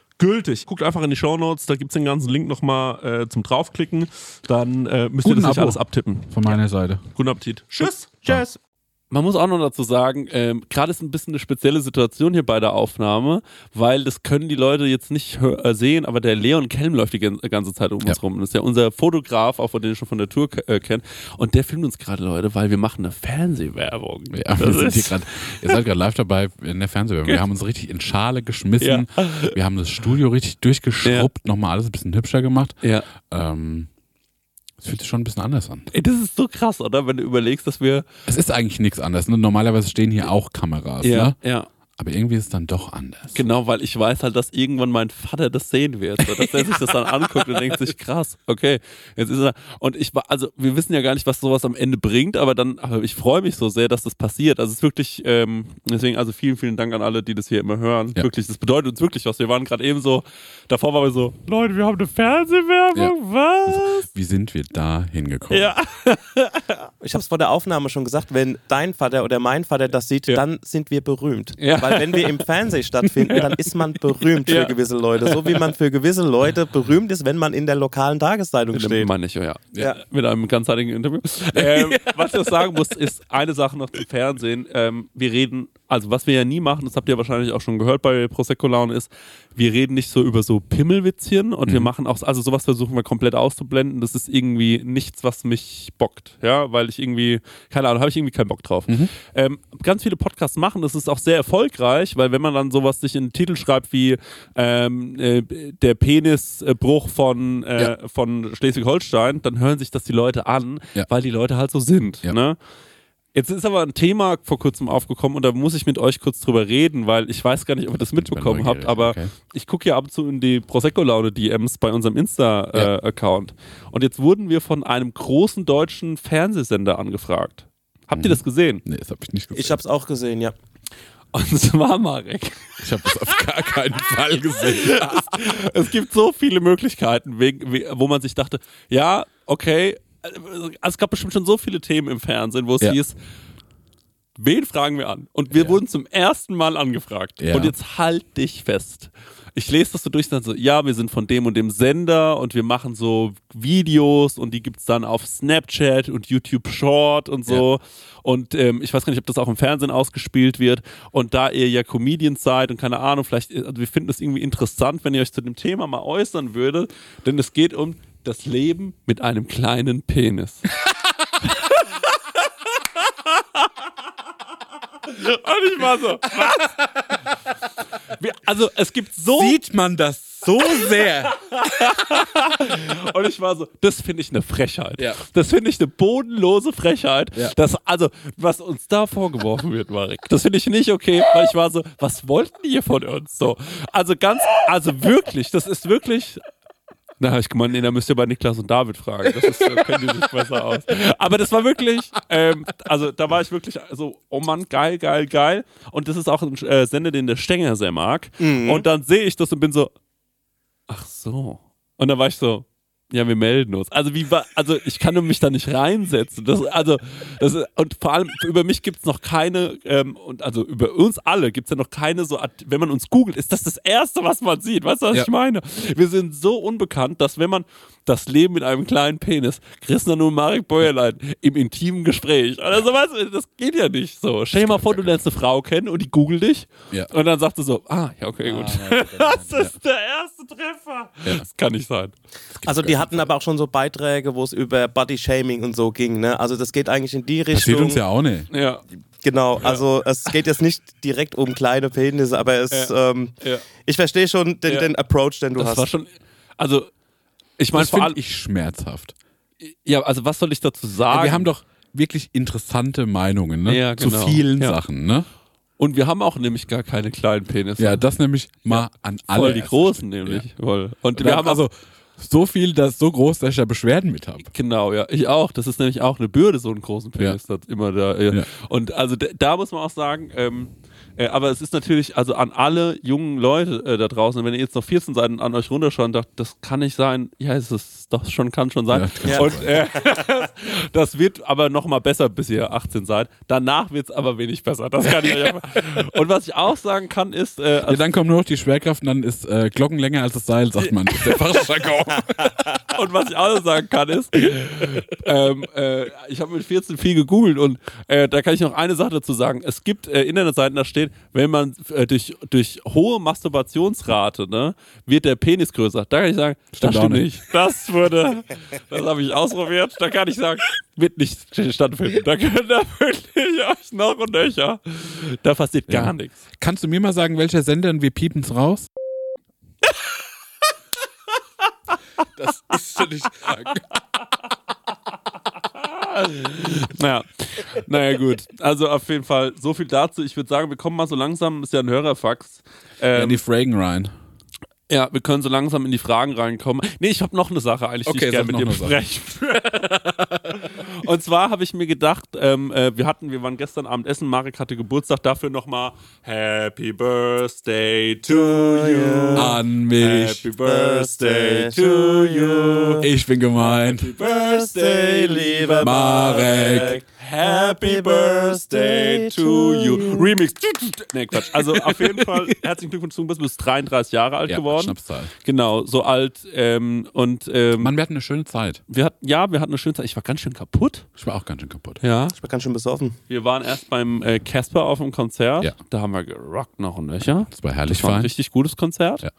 gültig. Guckt einfach in die Shownotes, da gibt's den ganzen Link nochmal äh, zum draufklicken. Dann äh, müsst ihr Guten das nicht Abo. alles abtippen. Von meiner Seite. Guten Appetit. Tschüss. Tschüss. Man muss auch noch dazu sagen, ähm, gerade ist ein bisschen eine spezielle Situation hier bei der Aufnahme, weil das können die Leute jetzt nicht äh, sehen, aber der Leon Kelm läuft die gan- ganze Zeit um Ja. uns rum. Das ist ja unser Fotograf, auch von den ihr schon von der Tour äh, kennt. Und der filmt uns gerade, Leute, weil wir machen eine Fernsehwerbung. Ja, wir sind gerade, ihr seid gerade live dabei in der Fernsehwerbung. Wir haben uns richtig in Schale geschmissen. Wir haben das Studio richtig durchgeschrubbt, nochmal alles ein bisschen hübscher gemacht. ja. Ähm, es fühlt sich schon ein bisschen anders an. Ey, das ist so krass, oder? Wenn du überlegst, dass wir. Es ist eigentlich nichts anderes. Ne? Normalerweise stehen hier auch Kameras, ne? ja. Aber irgendwie ist es dann doch anders. Genau, weil ich weiß halt, dass irgendwann mein Vater das sehen wird. So, dass er sich das dann anguckt und denkt sich, krass, okay, jetzt ist er. Und ich war, also wir wissen ja gar nicht, was sowas am Ende bringt, aber dann, aber ich freue mich so sehr, dass das passiert. Also es ist wirklich, ähm, deswegen, also vielen, vielen Dank an alle, die das hier immer hören. Ja. Wirklich, das bedeutet uns wirklich was. Wir waren gerade eben so, davor waren wir so, Leute, wir haben eine Fernsehwerbung, was? Wie sind wir da hingekommen? Ja. Ich habe es vor der Aufnahme schon gesagt, wenn dein Vater oder mein Vater das sieht, Ja. dann sind wir berühmt. Ja. Weil wenn wir im Fernsehen stattfinden, dann ist man berühmt Ja. für gewisse Leute. So wie man für gewisse Leute berühmt ist, wenn man in der lokalen Tageszeitung steht. Meine ich, ja. Ja. Mit einem ganzheitlichen Interview. Ähm, Was ich noch sagen muss, ist eine Sache noch zum Fernsehen. Ähm, wir reden, also was wir ja nie machen, das habt ihr wahrscheinlich auch schon gehört bei Prosecco Laune, ist, wir reden nicht so über so Pimmelwitzchen und wir machen auch, also sowas versuchen wir komplett auszublenden. Das ist irgendwie nichts, was mich bockt. Ja, weil ich irgendwie, keine Ahnung, habe ich irgendwie keinen Bock drauf. Ähm, ganz viele Podcasts machen, das ist auch sehr erfolgreich, weil wenn man dann sowas sich in den Titel schreibt wie ähm, äh, der Penisbruch von, äh, Ja. von Schleswig-Holstein, dann hören sich das die Leute an, Ja. weil die Leute halt so sind. Ja. Ne? Jetzt ist aber ein Thema vor kurzem aufgekommen und da muss ich mit euch kurz drüber reden, weil ich weiß gar nicht, ob ihr das mitbekommen habt, aber okay. ich gucke ja ab und zu in die Prosecco-Laune-DMs bei unserem Insta-Account. und jetzt wurden wir von einem großen deutschen Fernsehsender angefragt. Habt ihr Mhm. das gesehen? Nee, das habe ich nicht gesehen. Ich habe es auch gesehen, ja. Und zwar, Marek. Ich habe das auf gar keinen Fall gesehen. es gibt so viele Möglichkeiten, wo man sich dachte, ja, okay, also es gab bestimmt schon so viele Themen im Fernsehen, wo es Ja. hieß, wen fragen wir an? Und wir Ja. wurden zum ersten Mal angefragt. Ja. Und jetzt halt dich fest. Ich lese das so durch, dann so, ja, wir sind von dem und dem Sender und wir machen so Videos und die gibt's dann auf Snapchat und YouTube Short und so. Und ähm, ich weiß gar nicht, ob das auch im Fernsehen ausgespielt wird. Und da ihr ja Comedians seid und keine Ahnung, vielleicht, also wir finden es irgendwie interessant, wenn ihr euch zu dem Thema mal äußern würdet, denn es geht um das Leben mit einem kleinen Penis. Und ich war so, was? Wir, also es gibt so Sieht man das so sehr? und ich war so, das finde ich eine Frechheit. Ja. Das finde ich eine bodenlose Frechheit. Ja. Das, also, was uns da vorgeworfen wird, Marek, das finde ich nicht okay, weil ich war so, was wollten ihr von uns? So, also ganz, also wirklich, das ist wirklich. Na, hab ich gemeint, nee, da müsst ihr bei Niklas und David fragen. Das ist, da kennen die sich besser aus. Aber das war wirklich, ähm, also da war ich wirklich so, oh Mann, geil, geil, geil. Und das ist auch ein äh, Sender, den der Stenger sehr mag. Und dann sehe ich das und bin so, ach so. Und dann war ich so, Ja, wir melden uns. Also wie war, also ich kann mich da nicht reinsetzen. Das, also das, ist- und vor allem über mich gibt es noch keine ähm, und also über uns alle gibt es ja noch keine so. Art- Wenn man uns googelt, ist das das erste, was man sieht. Weißt du, was Ja. ich meine? Wir sind so unbekannt, dass wenn man das Leben mit einem kleinen Penis, Christian und Marek Bäuerlein im intimen Gespräch oder so, weißt du, das geht ja nicht so. Stell dir mal vor, du lernst eine Frau kennen und die googelt dich Ja. und dann sagst du so, ah, ja, okay, gut. das ist der erste Treffer. Das kann nicht sein. Also die hatten aber auch schon so Beiträge, wo es über Body-Shaming und so ging. Ne? Also das geht eigentlich in die Richtung. uns ja auch nicht. Ja. Genau, also es geht jetzt nicht direkt um kleine Penisse, aber es, ähm, Ja. ich verstehe schon den, Ja. den Approach, den du Das hast. war schon, also ich meine Das vor finde allem, ich schmerzhaft. ja, also was soll ich dazu sagen? Wir haben doch wirklich interessante Meinungen ne? Ja, genau. zu vielen Ja. Sachen. Ne? und wir haben auch nämlich gar keine kleinen Penisse. Ja, das nämlich mal an alle. voll die großen nämlich. Voll. Und wir, Wir haben also so viel, dass so groß, dass ich da Beschwerden mit habe. Genau, ja, ich auch. Das ist nämlich auch eine Bürde, so einen großen Penis das immer da. Ja. Und also da muss man auch sagen, ähm, äh, aber es ist natürlich, also an alle jungen Leute äh, da draußen, wenn ihr jetzt noch 14 Seiten an euch runterschaut und dacht, das kann nicht sein, ja, es ist doch schon, kann schon sein. Ja, und äh, das wird aber noch mal besser, bis ihr 18 seid. Danach wird es aber wenig besser. Das kann ich euch einfach. Und was ich auch sagen kann, ist, äh, Ja, dann kommt nur noch die Schwerkraft und dann ist äh, Glocken länger als das Seil, sagt man. Der Fachjargon. Und was ich auch noch sagen kann ist, ähm, äh, ich habe mit 14 viel gegoogelt und da kann ich noch eine Sache dazu sagen. Es gibt Internetseiten, da steht, wenn man äh, durch, durch hohe Masturbationsrate, ne, wird der Penis größer. Da kann ich sagen, Stimmt das stimmt nicht. nicht. Das würde, das habe ich ausprobiert. Da kann ich sagen, wird nicht stattfinden. Da könnt ihr wirklich euch noch und nöcher. Da passiert gar Ja. nichts. Kannst du mir mal sagen, welcher Sender und wir piepen's raus? das ist schon nicht Naja. naja, gut. Also auf jeden Fall so viel dazu. Ich würde sagen, wir kommen mal so langsam, ist ja ein Hörerfax. in Ähm, die Fragen rein. ja, wir können so langsam in die Fragen reinkommen. Nee, ich habe noch eine Sache eigentlich, die Okay, ich gerne mit dir besprechen. Und zwar habe ich mir gedacht, ähm, äh, wir hatten, wir waren gestern Abend essen, Marek hatte Geburtstag, dafür nochmal Happy Birthday to you. An mich. Happy Birthday to you. Ich bin gemeint. Birthday, lieber Marek. Happy Birthday to you. Remix. Nee, Quatsch. Also auf jeden Fall herzlichen Glückwunsch, du bist bis 33 Jahre alt Ja, geworden. Schnapszahl. Genau, so alt. Ähm, und ähm, Mann, wir hatten eine schöne Zeit. wir hatten, ja, wir hatten eine schöne Zeit. Ich war ganz schön kaputt. Ich war auch ganz schön kaputt. Ja. Ich war ganz schön besoffen. Wir waren erst beim äh, Casper auf dem Konzert. Ja. Da haben wir gerockt noch und nöcher. Das war herrlich Das war ein fein. richtig gutes Konzert. Ja.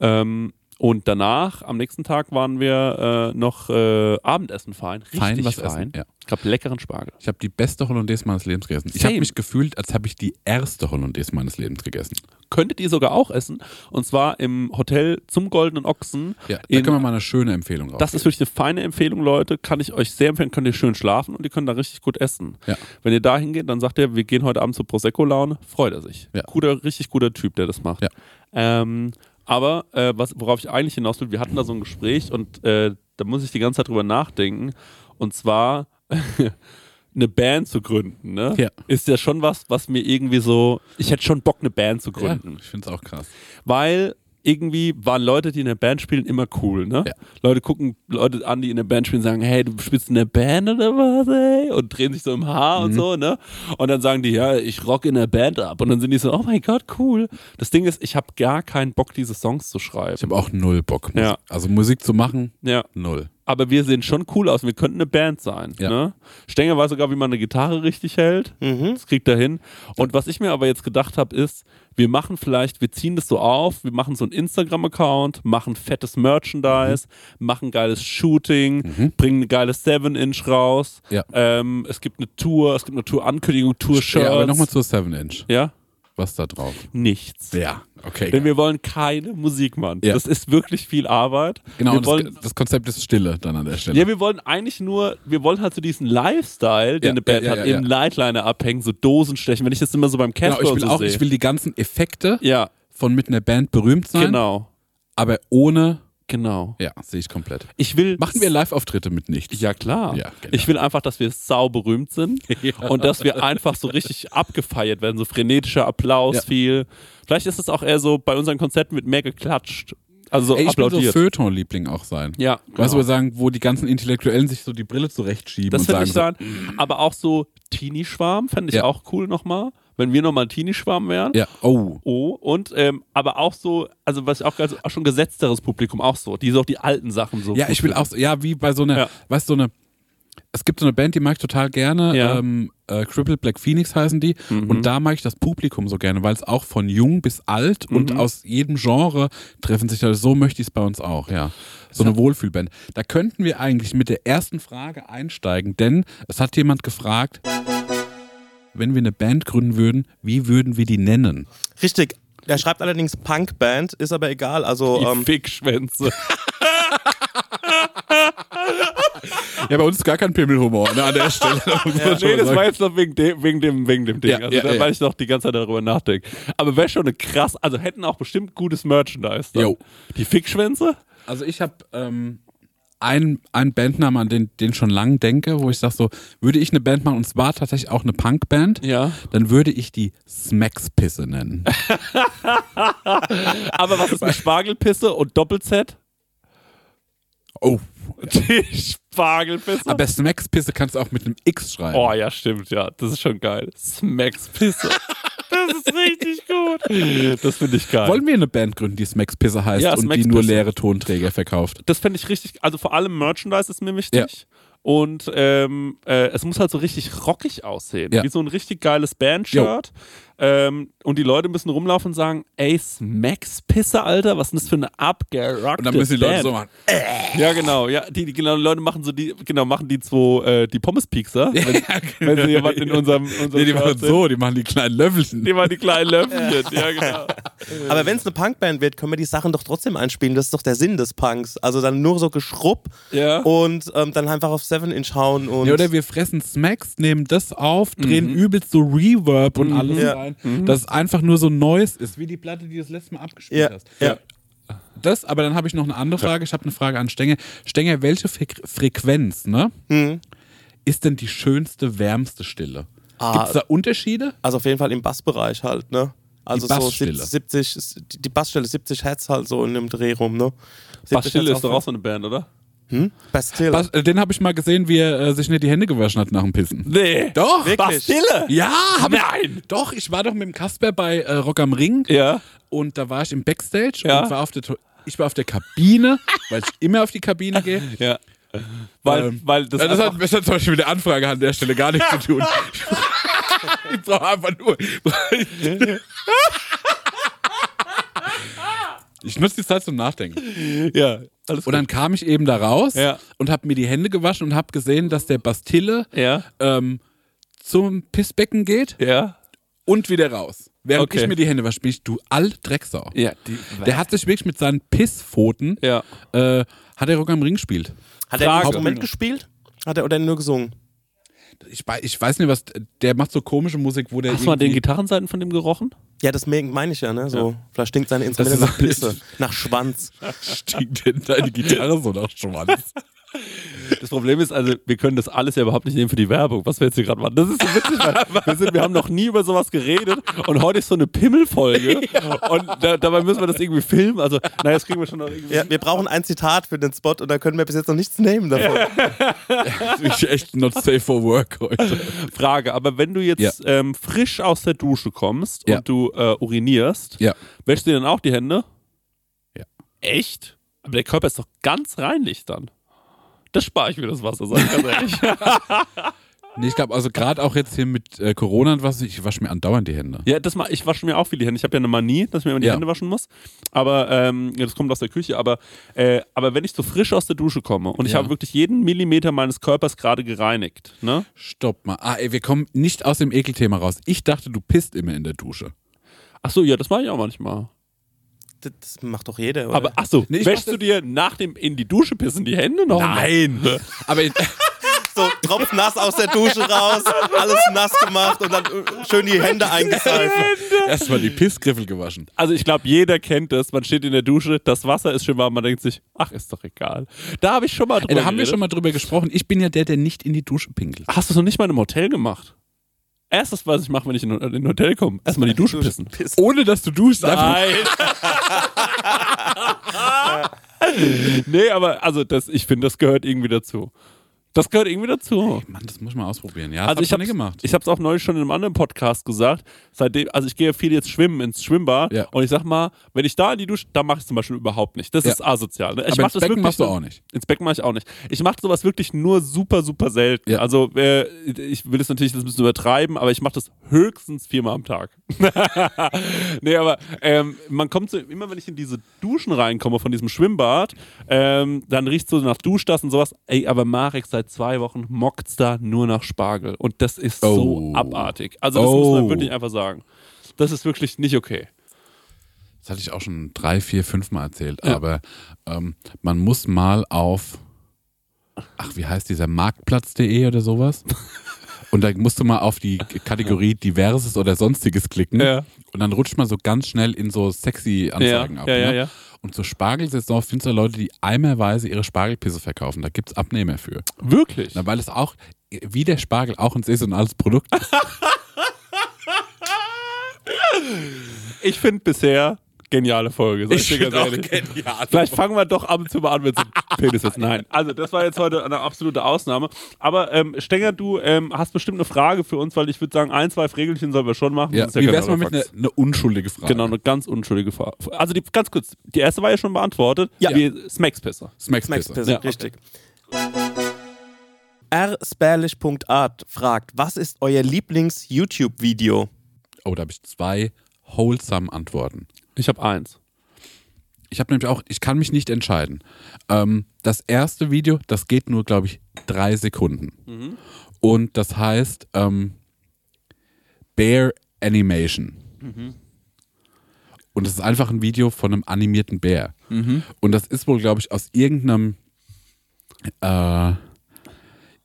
Ähm, und danach, am nächsten Tag, waren wir äh, noch äh, Abendessen fein. Richtig Fein was fein. essen, ja. Ich hab leckeren Spargel. Ich habe die beste Hollandaise meines Lebens gegessen. Ich Same. habe mich gefühlt, als habe ich die erste Hollandaise meines Lebens gegessen. Könntet ihr sogar auch essen. Und zwar im Hotel zum Goldenen Ochsen. Ja, da In- können wir mal eine schöne Empfehlung raus. Das ist wirklich eine feine Empfehlung, Leute. Kann ich euch sehr empfehlen. Könnt ihr schön schlafen und ihr könnt da richtig gut essen. Ja. Wenn ihr da hingeht, dann sagt er, wir gehen heute Abend zur Prosecco-Laune. Freut er sich. Ja. Guter, richtig guter Typ, der das macht. Ja. Ähm, aber äh, was, worauf ich eigentlich hinaus will, wir hatten da so ein Gespräch und äh, da muss ich die ganze Zeit drüber nachdenken. Und zwar eine Band zu gründen, ne? Ja. Ist ja schon was, was mir irgendwie so. Ich hätte schon Bock, eine Band zu ja, gründen. ich finde es auch krass. Weil irgendwie waren Leute, die in der Band spielen, immer cool, ne? Ja. Leute gucken Leute an, die in der Band spielen, sagen, hey, du spielst in der Band oder was, ey? Und drehen sich so im Haar Mhm. und so, ne? Und dann sagen die, ja, ich rock in der Band ab. Und dann sind die so, oh mein Gott, cool. Das Ding ist, ich habe gar keinen Bock, diese Songs zu schreiben. Ich habe auch null Bock. Musik. Ja. Also Musik zu machen, Ja. null. Aber wir sehen schon cool aus. Wir könnten eine Band sein. Ja. Ne? Stenger weiß sogar, wie man eine Gitarre richtig hält. Mhm. Das kriegt er hin. Und was ich mir aber jetzt gedacht habe, ist, wir machen vielleicht, wir ziehen das so auf, wir machen so einen Instagram-Account, machen fettes Merchandise, machen geiles Shooting, bringen eine geile 7-Inch raus. Ja. Ähm, es gibt eine Tour, es gibt eine Tour-Ankündigung, Tour-Shirts. Ja, aber nochmal zur 7 Inch. Ja? Was da drauf? Nichts. Ja, okay. Denn wir wollen keine Musik machen. Ja. Das ist wirklich viel Arbeit. genau, wir und wollen, das, das Konzept ist Stille dann an der Stelle. Ja, wir wollen eigentlich nur, wir wollen halt so diesen Lifestyle, den Ja, eine Band ja, hat, im. Lightliner abhängen, so Dosen stechen. Wenn ich das immer so beim genau, Casper ich will so auch, sehe. ich will die ganzen Effekte ja, von mit einer Band berühmt sein, genau, aber ohne, genau. ja, sehe ich komplett. Ich will. Machen wir Live-Auftritte mit nichts? Ja, klar. Ja, genau. Ich will einfach, dass wir sau berühmt sind und dass wir einfach so richtig abgefeiert werden, so frenetischer Applaus Ja. viel. Vielleicht ist es auch eher so, bei unseren Konzerten wird mehr geklatscht. Also so Ey, ich will so applaudiert. Feuilleton-Liebling auch sein. ja, Weißt du, genau. wir sagen, wo die ganzen Intellektuellen sich so die Brille zurechtschieben das finde sagen ich so, sein. Aber auch so Teenie-Schwarm fände ich Ja. auch cool nochmal. Wenn wir nochmal ein Teenie-Schwarm wären. ja, oh, Oh, und ähm, aber auch so, also was ich auch ganz, auch schon gesetzteres Publikum auch so, die so auch die alten Sachen so. Ja, ich will auch, so, ja, wie bei so einer, Ja. weißt du, so eine, es gibt so eine Band, die mag ich total gerne, Ja. ähm, äh, Crippled Black Phoenix heißen die, Mhm. und da mag ich das Publikum so gerne, weil es auch von jung bis alt und Mhm. aus jedem Genre treffen sich da, so möchte ich es bei uns auch, ja. So eine Wohlfühlband. Da könnten wir eigentlich mit der ersten Frage einsteigen, denn es hat jemand gefragt, wenn wir eine Band gründen würden, wie würden wir die nennen? Richtig. Er schreibt allerdings Punkband, ist aber egal. Also Die ähm, Fickschwänze. Ja, bei uns ist gar kein Pimmelhumor ne, an der Stelle. Da schon nee, das sagen. war jetzt noch wegen dem, wegen dem, wegen dem Ding. Ja, also ja, da, ja. weil ich noch die ganze Zeit darüber nachdenke. Aber wäre schon eine krass, also hätten auch bestimmt gutes Merchandise. Dann. Jo. Die Fickschwänze? Also ich habe ähm, einen, einen Bandnamen, an den, den schon lange denke, wo ich sage so, würde ich eine Band machen, und zwar tatsächlich auch eine Punkband, Ja. dann würde ich die Smackspisse nennen. Aber was ist mit Spargelpisse und Doppel-Z? Oh. Die Spargelpisse? Aber Smackspisse kannst du auch mit einem X schreiben. oh ja, stimmt, ja. Das ist schon geil. Smackspisse. das ist richtig gut. Das finde ich geil. Wollen wir eine Band gründen, die Smackspisse heißt Ja, und die Smackspisse. nur leere Tonträger verkauft? das fände ich richtig, also vor allem Merchandise ist mir wichtig. Und ähm, äh, es muss halt so richtig rockig aussehen. Ja. Wie so ein richtig geiles Bandshirt. Ähm, und die Leute müssen rumlaufen und sagen, ey, Smacks Pisse, Alter, was ist denn das für eine abgerockte Und dann müssen die Leute Band? so machen. Ja, genau. Ja, die, die genau, die Leute machen so die, genau, machen die zwei, äh, die Pommes-Piekser. Wenn, wenn sie jemanden in unserem, unserem Nee, die machen so, die machen die kleinen Löffelchen. Die machen die kleinen Löffelchen. ja, genau. Aber wenn es eine Punkband wird, können wir die Sachen doch trotzdem einspielen. Das ist doch der Sinn des Punks. Also dann nur so Geschrupp Ja. und ähm, dann einfach auf 7 Inch hauen und. Ja, oder wir fressen Smacks, nehmen das auf, drehen übelst so Reverb und alles Ja. rein, dass es einfach nur so Neues ist, wie die Platte, die du das letzte Mal abgespielt ja, hast. ja. Das, aber dann habe ich noch eine andere Frage. Ich habe eine Frage an Stenger. Stenger, welche Fre Frequenz ne, Hm. ist denn die schönste, wärmste Stille? Ah. Gibt es da Unterschiede? Also auf jeden Fall im Bassbereich halt, ne? Also so Bassstille. 70, 70, die Bassstelle 70 Hertz halt so in dem Dreh rum, ne? 70 Bastille Hertz ist doch auch so eine Band, oder? Hm? Bastille. Was, äh, den habe ich mal gesehen, wie er äh, sich nicht die Hände gewaschen hat nach dem Pissen. Nee. Doch, Wirklich? Bastille? Ja, hab Nein. Ich, doch, ich war doch mit dem Kasper bei äh, Rock am Ring Ja. und da war ich im Backstage Ja. und war auf der, ich war auf der Kabine, weil ich immer auf die Kabine gehe. Ja. Weil, Ähm, weil das, Ja, das, hat, das hat zum Beispiel mit der Anfrage an der Stelle gar nichts zu tun. ich brauche einfach nur. Ich nutze die Zeit zum Nachdenken. ja. Alles Und dann kam ich eben da raus Ja. und habe mir die Hände gewaschen und habe gesehen, dass der Bastille Ja. ähm, zum Pissbecken geht Ja. und wieder raus. Während Okay. ich mir die Hände wasche, bin ich, du alte Drecksau. Ja. Die, Der hat sich wirklich mit seinen Pisspfoten, ja. äh, hat er Rock am Ring gespielt. Hat er ein Frage. Instrument gespielt? Hat er oder nur gesungen? Ich, ich weiß nicht, was, der macht so komische Musik, wo der Hast du mal den Gitarrenseiten von dem gerochen? Ja, das me- meine ich ja, ne? So, vielleicht stinkt seine Instrumente nach Pisse, nach Schwanz. stinkt denn deine Gitarre so nach Schwanz? Das Problem ist, also, wir können das alles ja überhaupt nicht nehmen für die Werbung, was wir jetzt hier gerade machen. Das ist so witzig, weil wir, sind, wir haben noch nie über sowas geredet und heute ist so eine Pimmelfolge und da, dabei müssen wir das irgendwie filmen. Also, naja, das kriegen wir schon noch irgendwie. Ja, wir brauchen ein Zitat für den Spot und da können wir bis jetzt noch nichts nehmen davon. Ich echt not safe for work heute. Frage, aber wenn du jetzt Ja. ähm, frisch aus der Dusche kommst Ja. und du äh, urinierst, Ja. wäschst du dir dann auch die Hände? Ja. Echt? Aber der Körper ist doch ganz reinlich dann. Das spare ich mir das Wasser, sag ich ganz ehrlich. Nee, ich glaube, also gerade auch jetzt hier mit äh, Corona und was, ich wasche mir andauernd die Hände. Ja, das mach, ich wasche mir auch viel die Hände. Ich habe ja eine Manie, dass ich mir immer die Ja. Hände waschen muss. Aber ähm, ja, das kommt aus der Küche. Aber, äh, aber wenn ich so frisch aus der Dusche komme und ich Ja. habe wirklich jeden Millimeter meines Körpers gerade gereinigt, ne? Stopp mal. Ah, ey, wir kommen nicht aus dem Ekelthema raus. Ich dachte, du pisst immer in der Dusche. Ach so, ja, das mache ich auch manchmal. Das, macht doch jeder, oder? Aber ach so, Nee, wäschst du dir nach dem in die Dusche pissen die Hände noch? Nein. Aber in, so tropfnass aus der Dusche raus, alles nass gemacht und dann äh, schön die Hände eingeseift. erstmal die Pissgriffel gewaschen. Also ich glaube, jeder kennt das. Man steht in der Dusche, das Wasser ist schön warm, man denkt sich, ach, ist doch egal. Da habe ich schon mal drüber Ey, da haben wir geredet. schon mal drüber gesprochen. Ich bin ja der, der nicht in die Dusche pinkelt. Hast du es noch nicht mal in einem Hotel gemacht? Erstes, was ich mache, wenn ich in in ein Hotel komme, erstmal die Dusche pissen. Ohne dass du duschst. Einfach, Nein. nee, aber also das, ich finde, das gehört irgendwie dazu. Das gehört irgendwie dazu. Mann, das muss ich mal ausprobieren. Ja, Also ich habe gemacht. Ich habe es auch neulich schon in einem anderen Podcast gesagt. Seitdem, also ich gehe viel jetzt schwimmen ins Schwimmbad Ja. und ich sag mal, wenn ich da in die Dusche, da mache ich zum Beispiel überhaupt nicht. Das Ja. ist asozial. Ne? Ich Aber mach ins das Becken wirklich machst du auch nicht. Ins Becken mache ich auch nicht. Ich mache sowas wirklich nur super, super selten. Ja. Also äh, ich will das natürlich das ein bisschen übertreiben, aber ich mache das höchstens viermal am Tag. nee, aber ähm, man kommt so, immer wenn ich in diese Duschen reinkomme von diesem Schwimmbad, ähm, dann riecht so nach Duschdas und sowas. Ey, aber Marek seit zwei Wochen mockt's da nur nach Spargel. Und das ist Oh. so abartig. Also das muss man Oh. wirklich einfach sagen. Das ist wirklich nicht okay. Das hatte ich auch schon drei, vier, fünf Mal erzählt. Ja. Aber ähm, man muss mal auf, ach, wie heißt dieser Marktplatz.de oder sowas? Und da musst du mal auf die Kategorie Diverses oder Sonstiges klicken. Ja. Und dann rutscht man so ganz schnell in so sexy Anzeigen Ja, ab. ja, ne? ja. Und zur Spargelsaison findest du Leute, die eimerweise ihre Spargelpisse verkaufen. Da gibt es Abnehmer für. Wirklich? Na, weil es auch, wie der Spargel, auch ein saisonales Produkt ist. Ich finde bisher geniale Folge. Sag ich, dir ganz ehrlich. genial. Vielleicht fangen wir doch ab und zu mal an mit so Penis jetzt. Nein. Also, das war jetzt heute eine absolute Ausnahme. Aber ähm, Stenger, du ähm, hast bestimmt eine Frage für uns, weil ich würde sagen, ein, zwei Fregelchen sollen wir schon machen. Ja, Das ist wie wär's mal mit einer eine unschuldige Frage? Genau, eine ganz unschuldige Frage. Also, die, ganz kurz, die erste war ja schon beantwortet. Ja. Wie Smacks-Pisser. Smacks Pisse. Pisse, Ja, richtig. rspärlich.art fragt, was ist euer Lieblings-YouTube-Video? Oh, da habe ich zwei wholesome Antworten. Ich habe eins. Ich habe nämlich auch, ich kann mich nicht entscheiden. Ähm, das erste Video, das geht nur, glaube ich, drei Sekunden. Und das heißt ähm, Bear Animation. Und das ist einfach ein Video von einem animierten Bär. Und das ist wohl, glaube ich, aus irgendeinem äh,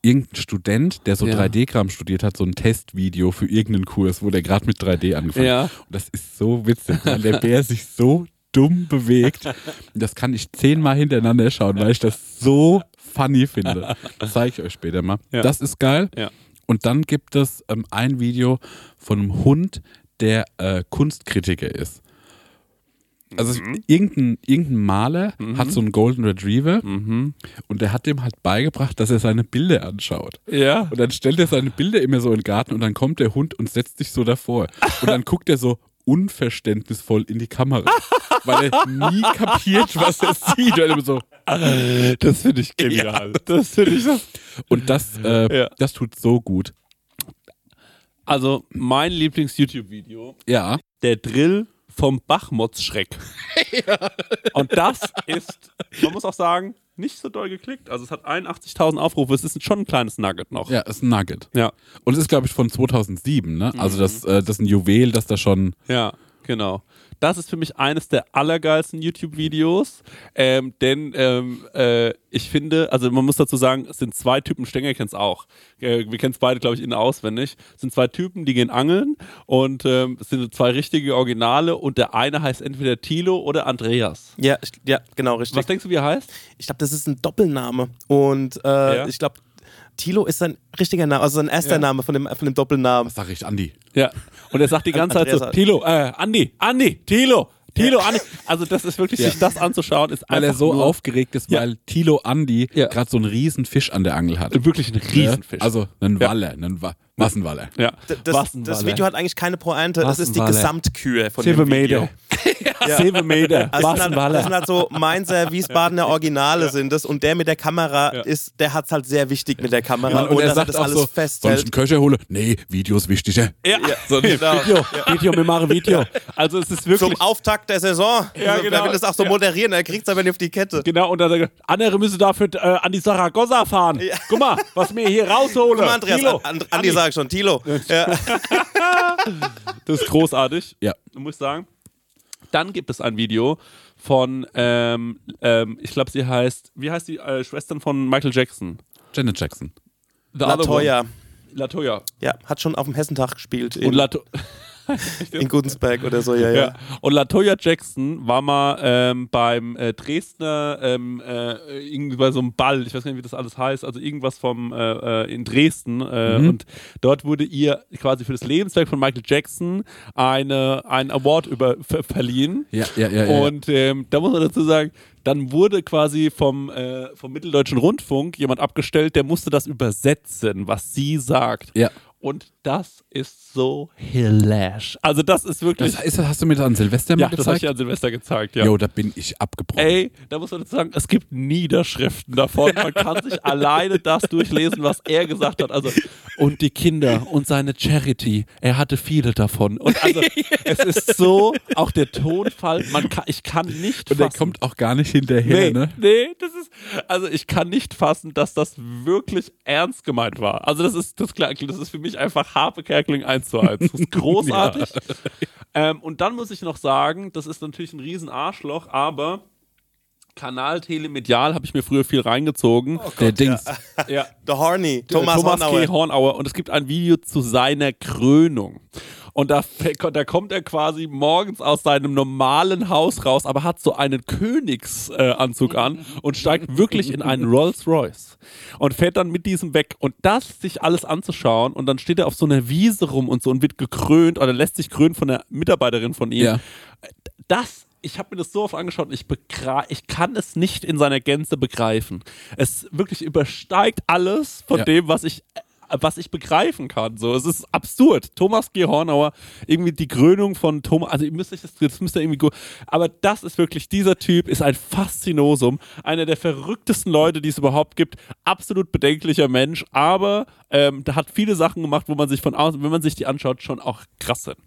irgendein Student, der so Ja. 3D-Kram studiert hat, so ein Testvideo für irgendeinen Kurs, wo der gerade mit 3D angefangen Ja. hat. Und das ist so witzig, weil der Bär sich so dumm bewegt. Das kann ich zehnmal hintereinander schauen, weil ich das so funny finde. Das zeige ich euch später mal. Ja. Das ist geil. Ja. Und dann gibt es ähm, ein Video von einem Hund, der äh, Kunstkritiker ist. Also Mhm. irgendein, irgendein Maler hat so einen Golden Retriever Mhm. und der hat dem halt beigebracht, dass er seine Bilder anschaut. Ja. Und dann stellt er seine Bilder immer so in den Garten und dann kommt der Hund und setzt sich so davor. Und dann guckt er so unverständnisvoll in die Kamera, weil er nie kapiert, was er sieht. Und, er immer so, Das finde ich genial. Das finde ich so. und das, äh, Ja. das tut so gut. Also, mein Lieblings-YouTube-Video Ja. der Drill vom Bachmotzschreck. Und das ist, man muss auch sagen, nicht so doll geklickt. Also es hat 81.000 Aufrufe. Es ist schon ein kleines Nugget noch. Ja, ist ein Nugget. Ja, Und es ist, glaube ich, von 2007, ne? Also das, äh, das ist ein Juwel, das da schon... ja, genau. Das ist für mich eines der allergeilsten YouTube-Videos, ähm, denn ähm, äh, ich finde, also man muss dazu sagen, es sind zwei Typen, Stenger kennt es auch. Äh, wir kennen es beide, glaube ich, innen auswendig. Es sind zwei Typen, die gehen angeln und ähm, es sind zwei richtige Originale und der eine heißt entweder Tilo oder Andreas. Ja, ja genau, richtig. Was denkst du, wie er heißt? Ich glaube, das ist ein Doppelname. Und äh, Ja. ich glaube, Tilo ist sein richtiger Name, also sein erster Ja. Name von dem, von dem Doppelnamen. Was sag ich, Andi? Ja. Und er sagt die ganze Zeit so, Tilo, äh, Andi, Andi, Tilo, Tilo, Andi. Also das ist wirklich, sich das anzuschauen, ist Weil er so nur aufgeregt ist, Ja. weil Tilo Andi Ja. gerade so einen riesen Fisch an der Angel hat. wirklich ein Riesenfisch. Ja? Also einen Ja. Waller, einen Wa Waller. ja. Das, ein das. Video hat eigentlich keine Pointe, das ist die. Gesamtkühe von Sieben dem Video. Meter. Sieben Meter. Also Was das, sind halt, das sind Walle. halt so Mainzer, Wiesbadener Originale sind das und der mit der Kamera Ja. ist, der hat es halt sehr wichtig mit der Kamera Und, und, er dass er sagt das auch alles so, soll ich festhält. einen Köcher holen? Nee, Video ist wichtiger. Ja. So, genau. Video, Video, wir machen Video. Also es ist wirklich... Zum Auftakt der Saison. Ja, also, genau. Wer will das auch so Ja. moderieren, er kriegt es aber nicht auf die Kette. Genau, und dann sagt er, andere müssen dafür äh, an die Saragossa fahren. Ja. Guck mal, was wir hier rausholen. Guck mal, Andreas, Tilo, an, an, Andi sag schon, Tilo. Ja. Das ist großartig. Ja. muss ich sagen. Dann gibt es ein Video von, ähm, ähm, ich glaube, sie heißt, wie heißt die äh, Schwestern von Michael Jackson? Janet Jackson. The Latoya. Latoya. Ja, hat schon auf dem Hessentag gespielt. Und In, Lato In Gudensberg oder so, ja, ja. Ja. Und Latoya Jackson war mal ähm, beim äh, Dresdner, ähm, äh, irgendwie bei so einem Ball, ich weiß gar nicht, wie das alles heißt, also irgendwas vom äh, äh, in Dresden. Äh, Und dort wurde ihr quasi für das Lebenswerk von Michael Jackson eine, ein Award über, ver verliehen. Ja, ja, ja. ja. Und ähm, da muss man dazu sagen, dann wurde quasi vom, äh, vom Mitteldeutschen Rundfunk jemand abgestellt, der musste das übersetzen, was sie sagt. Ja. Und das ist so hilarious. Also das ist wirklich... das ist, hast du mir das an Silvester ja, mal das habe ich gezeigt? an Silvester gezeigt, ja. Jo, da bin ich abgebrochen. Ey, da muss man dazu sagen, es gibt Niederschriften davon. Man kann sich alleine das durchlesen, was er gesagt hat. Also, und die Kinder und seine Charity, er hatte viele davon. Und also, es ist so, auch der Tonfall, man kann, ich kann nicht Und der fassen. kommt auch gar nicht hinterher, Nee, ne? nee, das ist, also ich kann nicht fassen, dass das wirklich ernst gemeint war. Also das ist, das, klar- das ist für mich einfach Harpe Kerkeling 1 zu 1. Das ist großartig. ähm, und dann muss ich noch sagen, das ist natürlich ein riesen Arschloch, aber Kanal Telemedial habe ich mir früher viel reingezogen. der Dings. ja. The Horny, Thomas, Thomas Hornauer. G. Hornauer und es gibt ein Video zu seiner Krönung. Und da, da kommt er quasi morgens aus seinem normalen Haus raus, aber hat so einen Königsanzug äh, an und steigt wirklich in einen Rolls Royce und fährt dann mit diesem weg. Und das sich alles anzuschauen und dann steht er auf so einer Wiese rum und so und wird gekrönt oder lässt sich krönen von der Mitarbeiterin von ihm Ja. das, ich habe mir das so oft angeschaut und ich, ich kann es nicht in seiner Gänze begreifen. Es wirklich übersteigt alles von Ja. dem, was ich was ich begreifen kann. So, es ist absurd. Thomas G. Hornauer, irgendwie die Krönung von Thomas, also ihr müsst euch das, das müsst ihr irgendwie gut, aber das ist wirklich, dieser Typ ist ein Faszinosum, einer der verrücktesten Leute, die es überhaupt gibt, absolut bedenklicher Mensch, aber ähm, der hat viele Sachen gemacht, wo man sich von außen, wenn man sich die anschaut, schon auch krass sind.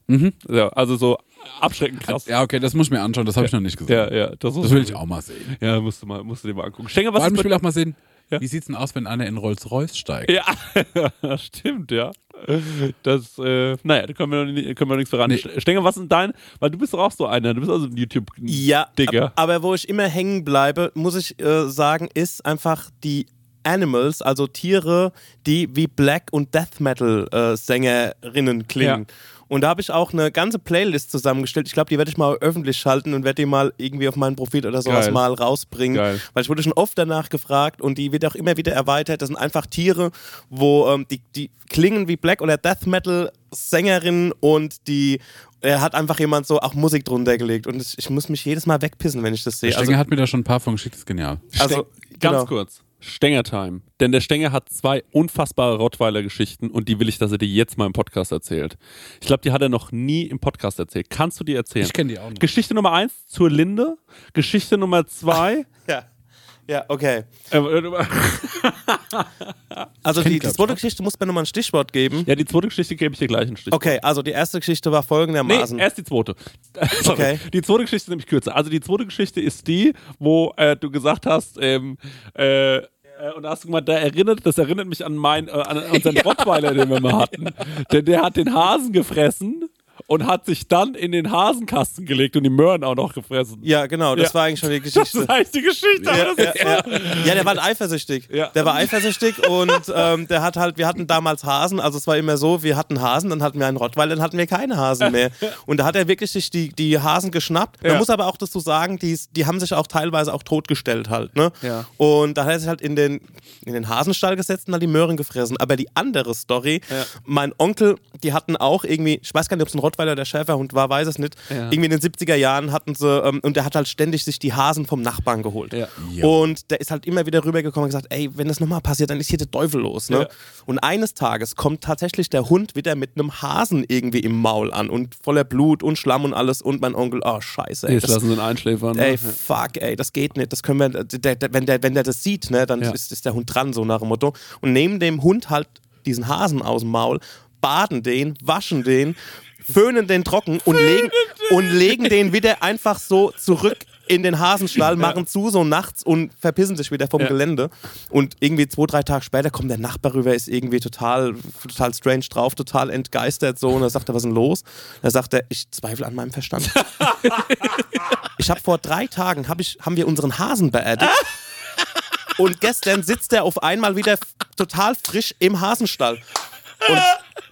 Ja, also so abschreckend krass. Ja, okay, das muss ich mir anschauen, das habe ich noch nicht gesehen. Ja, ja, das, Das will ich auch mal sehen. Ja, musst du, mal, musst du dir mal angucken. Stenger, Vor was allem, ist ich will auch mal sehen, Ja. wie sieht's denn aus, wenn einer in Rolls-Royce steigt? Ja, stimmt, ja. Das, äh, naja, da können wir, noch können wir nichts verraten. Stenger, was ist dein, weil du bist doch auch so einer, du bist also ein Ja, YouTube-Digger. ab- aber wo ich immer hängen bleibe, muss ich äh, sagen, ist einfach die Animals, also Tiere, die wie Black- und Death Metal-Sängerinnen klingen. Und da habe ich auch eine ganze Playlist zusammengestellt. Ich glaube, die werde ich mal öffentlich schalten und werde die mal irgendwie auf meinen Profil oder sowas Geil. mal rausbringen. Geil. Weil ich wurde schon oft danach gefragt und die wird auch immer wieder erweitert. Das sind einfach Tiere, wo ähm, die, die klingen wie Black- oder Death Metal-Sängerinnen und die er hat einfach jemand so auch Musik drunter gelegt und ich, ich muss mich jedes Mal wegpissen, wenn ich das sehe. Der Also, Stenger hat mir da schon ein paar von geschickt, ist genial. also Steng- ganz genau. kurz. Stenger-Time. Denn der Stenger hat zwei unfassbare Rottweiler-Geschichten und die will ich, dass er dir jetzt mal im Podcast erzählt. Ich glaube, die hat er noch nie im Podcast erzählt. Kannst du die erzählen? Ich kenne die auch noch. Geschichte Nummer eins zur Linde. Geschichte Nummer zwei. Ja. Ja, okay. äh, Also die, die zweite ich, Geschichte muss mir nochmal ein Stichwort geben. ja, die zweite Geschichte gebe ich dir gleich ein Stich. Okay, also die erste Geschichte war Nee, folgendermaßen. erst die zweite. Sorry. Okay. Die zweite Geschichte ist nämlich kürzer. Also die zweite Geschichte ist die, wo äh, du gesagt hast, ähm, äh, äh, und da hast du gemeint, da erinnert, das erinnert mich an, mein, äh, an unseren Rottweiler, den wir mal hatten. Denn der hat den Hasen gefressen und hat sich dann in den Hasenkasten gelegt und die Möhren auch noch gefressen. ja, genau, das Ja. war eigentlich schon die Das Geschichte. ist eigentlich die Geschichte. Ja, das ja, ja. der war halt eifersüchtig. Der war eifersüchtig und ähm, der hat halt, wir hatten damals Hasen, also es war immer so, wir hatten Hasen, dann hatten wir einen Rottweiler, dann hatten wir keine Hasen mehr. Und da hat er wirklich sich die, die Hasen geschnappt. Man muss aber auch dazu sagen, die, die haben sich auch teilweise auch totgestellt halt. Ne? Und da hat er sich halt in den, in den Hasenstall gesetzt und hat die Möhren gefressen. Aber die andere Story, mein Onkel, die hatten auch irgendwie, ich weiß gar nicht, ob es ein Rottweiler oder Schäferhund war, weiß es nicht. Ja. Irgendwie in den 70er Jahren hatten sie, ähm, und der hat halt ständig sich die Hasen vom Nachbarn geholt. Ja. Und der ist halt immer wieder rübergekommen und gesagt, ey, wenn das nochmal passiert, dann ist hier der Teufel los. Ne? Ja. Und eines Tages kommt tatsächlich der Hund wieder mit einem Hasen irgendwie im Maul an und voller Blut und Schlamm und alles und mein Onkel, oh scheiße. Ey, Jetzt das, lassen sie ihn einschläfern. ey ne? fuck, ey, das geht nicht, das können wir, der, der, wenn, der, wenn der das sieht, ne, dann Ja. ist, ist der Hund dran, so nach dem Motto. Und nehmen dem Hund halt diesen Hasen aus dem Maul, baden den, waschen den, föhnen den trocken und legen, und legen den wieder einfach so zurück in den Hasenstall, machen zu so nachts und verpissen sich wieder vom Ja. Gelände. Und irgendwie zwei, drei Tage später kommt der Nachbar rüber, ist irgendwie total, total strange drauf, total entgeistert so. Und dann sagt er, was ist denn los? Da sagt er, ich zweifle an meinem Verstand. ich habe vor drei Tagen, hab ich, haben wir unseren Hasen beerdigt. Und gestern sitzt er auf einmal wieder total frisch im Hasenstall. Und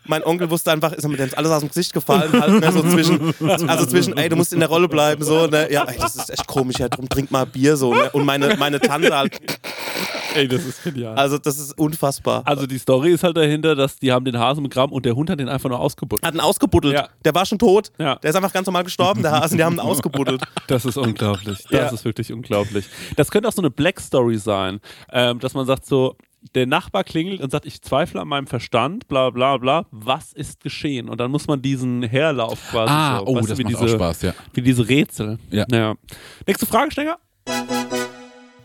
mein Onkel wusste einfach, ist mir denn alles aus dem Gesicht gefallen, halt, ne, so zwischen, also zwischen, ey, du musst in der Rolle bleiben, so, ne, ja, ey, das ist echt komisch, ja, drum trink mal Bier, so, ne, und meine, meine Tante halt, Ey, das ist genial. also das ist unfassbar. Also die Story ist halt dahinter, dass die haben den Hasen begraben und der Hund hat den einfach nur ausgebuddelt. Hat ihn ausgebuddelt. Ja. Der war schon tot. Ja. Der ist einfach ganz normal gestorben, der Hasen, die haben ihn ausgebuddelt. Das ist unglaublich. Das Ja. ist wirklich unglaublich. Das könnte auch so eine Black Story sein, ähm, dass man sagt so, der Nachbar klingelt und sagt, ich zweifle an meinem Verstand, bla bla bla, was ist geschehen? Und dann muss man diesen Herlauf quasi Ah, so, oh, weißt das wie macht auch diese, Spaß, ja. Wie diese Rätsel. Ja. Nächste Frage, Stenger?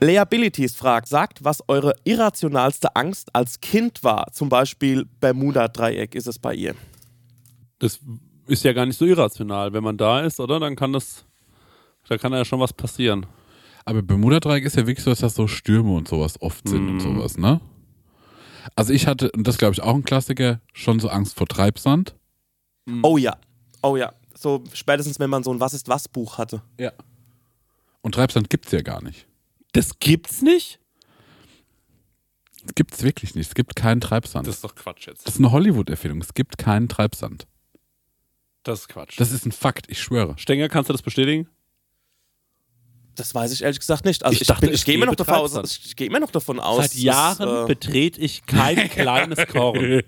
Leabilities fragt, sagt, was eure irrationalste Angst als Kind war. Zum Beispiel Bermuda-Dreieck ist es bei ihr. Das ist ja gar nicht so irrational. Wenn man da ist, oder? Dann kann das, da kann ja schon was passieren. Aber Bermuda-Dreieck ist ja wirklich so, dass das so Stürme und sowas oft sind und sowas, ne? Also ich hatte, und das glaube ich auch ein Klassiker, schon so Angst vor Treibsand. Oh ja, oh ja. So spätestens, wenn man so ein Was ist was Buch hatte. Ja. Und Treibsand gibt's ja gar nicht. Das gibt's nicht? Es gibt's wirklich nicht. Es gibt keinen Treibsand. Das ist doch Quatsch jetzt. Das ist eine Hollywood-Erfindung. Es gibt keinen Treibsand. Das ist Quatsch. Das ist ein Fakt, ich schwöre. Stenger, kannst du das bestätigen? Das weiß ich ehrlich gesagt nicht. Also Ich ich, dachte, bin, es ich gehe immer noch davon aus, Treibsand. ich gehe immer noch davon aus. Seit Jahren dass, äh, betrete ich kein kleines Korn.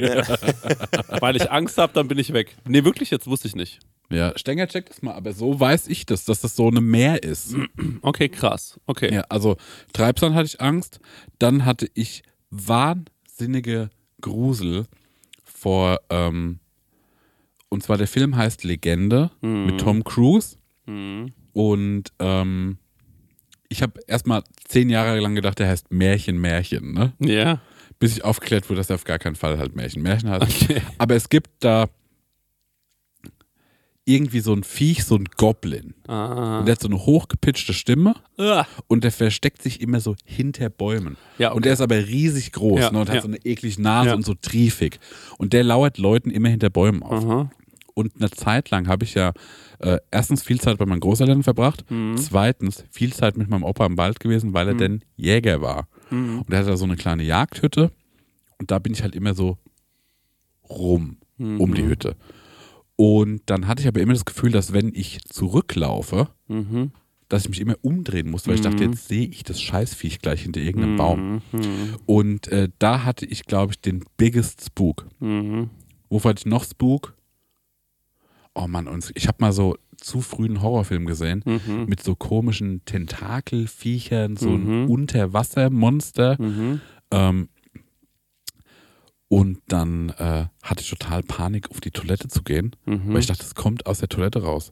Weil ich Angst habe, dann bin ich weg. Nee, wirklich, jetzt wusste ich nicht. Ja, Stenger checkt das mal, aber so weiß ich das, dass das so eine Meer ist. Okay, krass. Okay. Ja, also Treibsand hatte ich Angst. Dann hatte ich wahnsinnige Grusel vor, ähm, und zwar der Film heißt Legende mit Tom Cruise. Und ähm, ich habe erstmal zehn Jahre lang gedacht, der heißt Märchen, Märchen, ne? Ja. Bis ich aufgeklärt wurde, dass er auf gar keinen Fall halt Märchen, Märchen heißt. Aber es gibt da irgendwie so ein Viech, so ein Goblin. Ah. Und der hat so eine hochgepitchte Stimme Ah. und der versteckt sich immer so hinter Bäumen. Ja, okay. Und der ist aber riesig groß Ja, ne, und hat ja. so eine eklige Nase und so triefig. Und der lauert Leuten immer hinter Bäumen auf. Aha. Und eine Zeit lang habe ich ja äh, erstens viel Zeit bei meinen Großeltern verbracht, Mhm. zweitens viel Zeit mit meinem Opa im Wald gewesen, weil er denn Jäger war. Mhm. Und er hatte da so eine kleine Jagdhütte und da bin ich halt immer so rum um Mhm. die Hütte. Und dann hatte ich aber immer das Gefühl, dass wenn ich zurücklaufe, Mhm. dass ich mich immer umdrehen muss, weil ich dachte, jetzt sehe ich das Scheißviech gleich hinter irgendeinem Baum. Mhm. Und äh, da hatte ich, glaube ich, den biggest Spook. Mhm. Wofür hatte ich noch Spook? Oh Mann, und ich habe mal so zu früh einen Horrorfilm gesehen Mhm. mit so komischen Tentakelviechern, so ein Mhm. Unterwassermonster. Mhm. Ähm, und dann äh, hatte ich total Panik, auf die Toilette zu gehen, Mhm. weil ich dachte, es kommt aus der Toilette raus.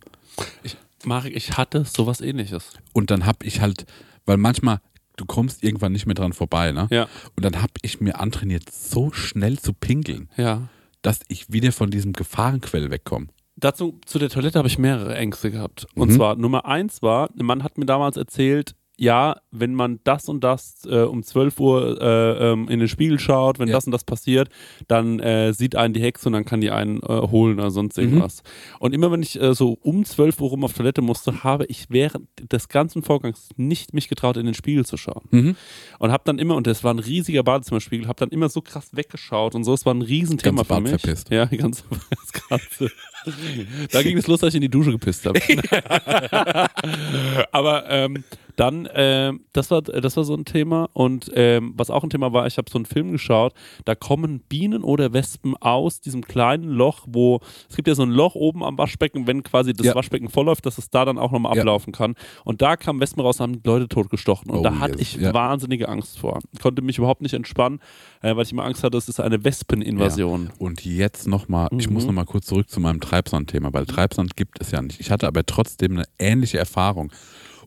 Marek, ich hatte sowas ähnliches. Und dann habe ich halt, weil manchmal, du kommst irgendwann nicht mehr dran vorbei, ne? Ja. Und dann habe ich mir antrainiert, so schnell zu pinkeln, Ja. dass ich wieder von diesem Gefahrenquell wegkomme. Dazu, zu der Toilette habe ich mehrere Ängste gehabt. Und Mhm. zwar, Nummer eins war, ein Mann hat mir damals erzählt, ja, wenn man das und das äh, um 12 Uhr äh, ähm, in den Spiegel schaut, wenn Ja. das und das passiert, dann äh, sieht einen die Hexe und dann kann die einen äh, holen oder sonst Mhm. irgendwas. Und immer wenn ich äh, so um 12 Uhr rum auf Toilette musste, habe ich während des ganzen Vorgangs nicht mich getraut, in den Spiegel zu schauen. Mhm. Und habe dann immer, und das war ein riesiger Badezimmerspiegel, habe dann immer so krass weggeschaut und so, es war ein Riesenthema Ganze für Bad mich. verpisst. Ja, ganz, das Ganze. Da ging es los, dass ich in die Dusche gepisst habe. Aber ähm, dann, ähm, das, war, das war so ein Thema. Und ähm, was auch ein Thema war, ich habe so einen Film geschaut, da kommen Bienen oder Wespen aus diesem kleinen Loch, wo, es gibt ja so ein Loch oben am Waschbecken, wenn quasi das Ja. Waschbecken vollläuft, dass es da dann auch nochmal Ja. ablaufen kann. Und da kamen Wespen raus und haben Leute totgestochen. Und Oh, da hatte yes. ich Ja. wahnsinnige Angst vor. Konnte mich überhaupt nicht entspannen, äh, weil ich immer Angst hatte, es ist eine Wespeninvasion. Und jetzt nochmal, ich Mhm. muss nochmal kurz zurück zu meinem Treibsand-Thema, weil Treibsand gibt es ja nicht. Ich hatte aber trotzdem eine ähnliche Erfahrung.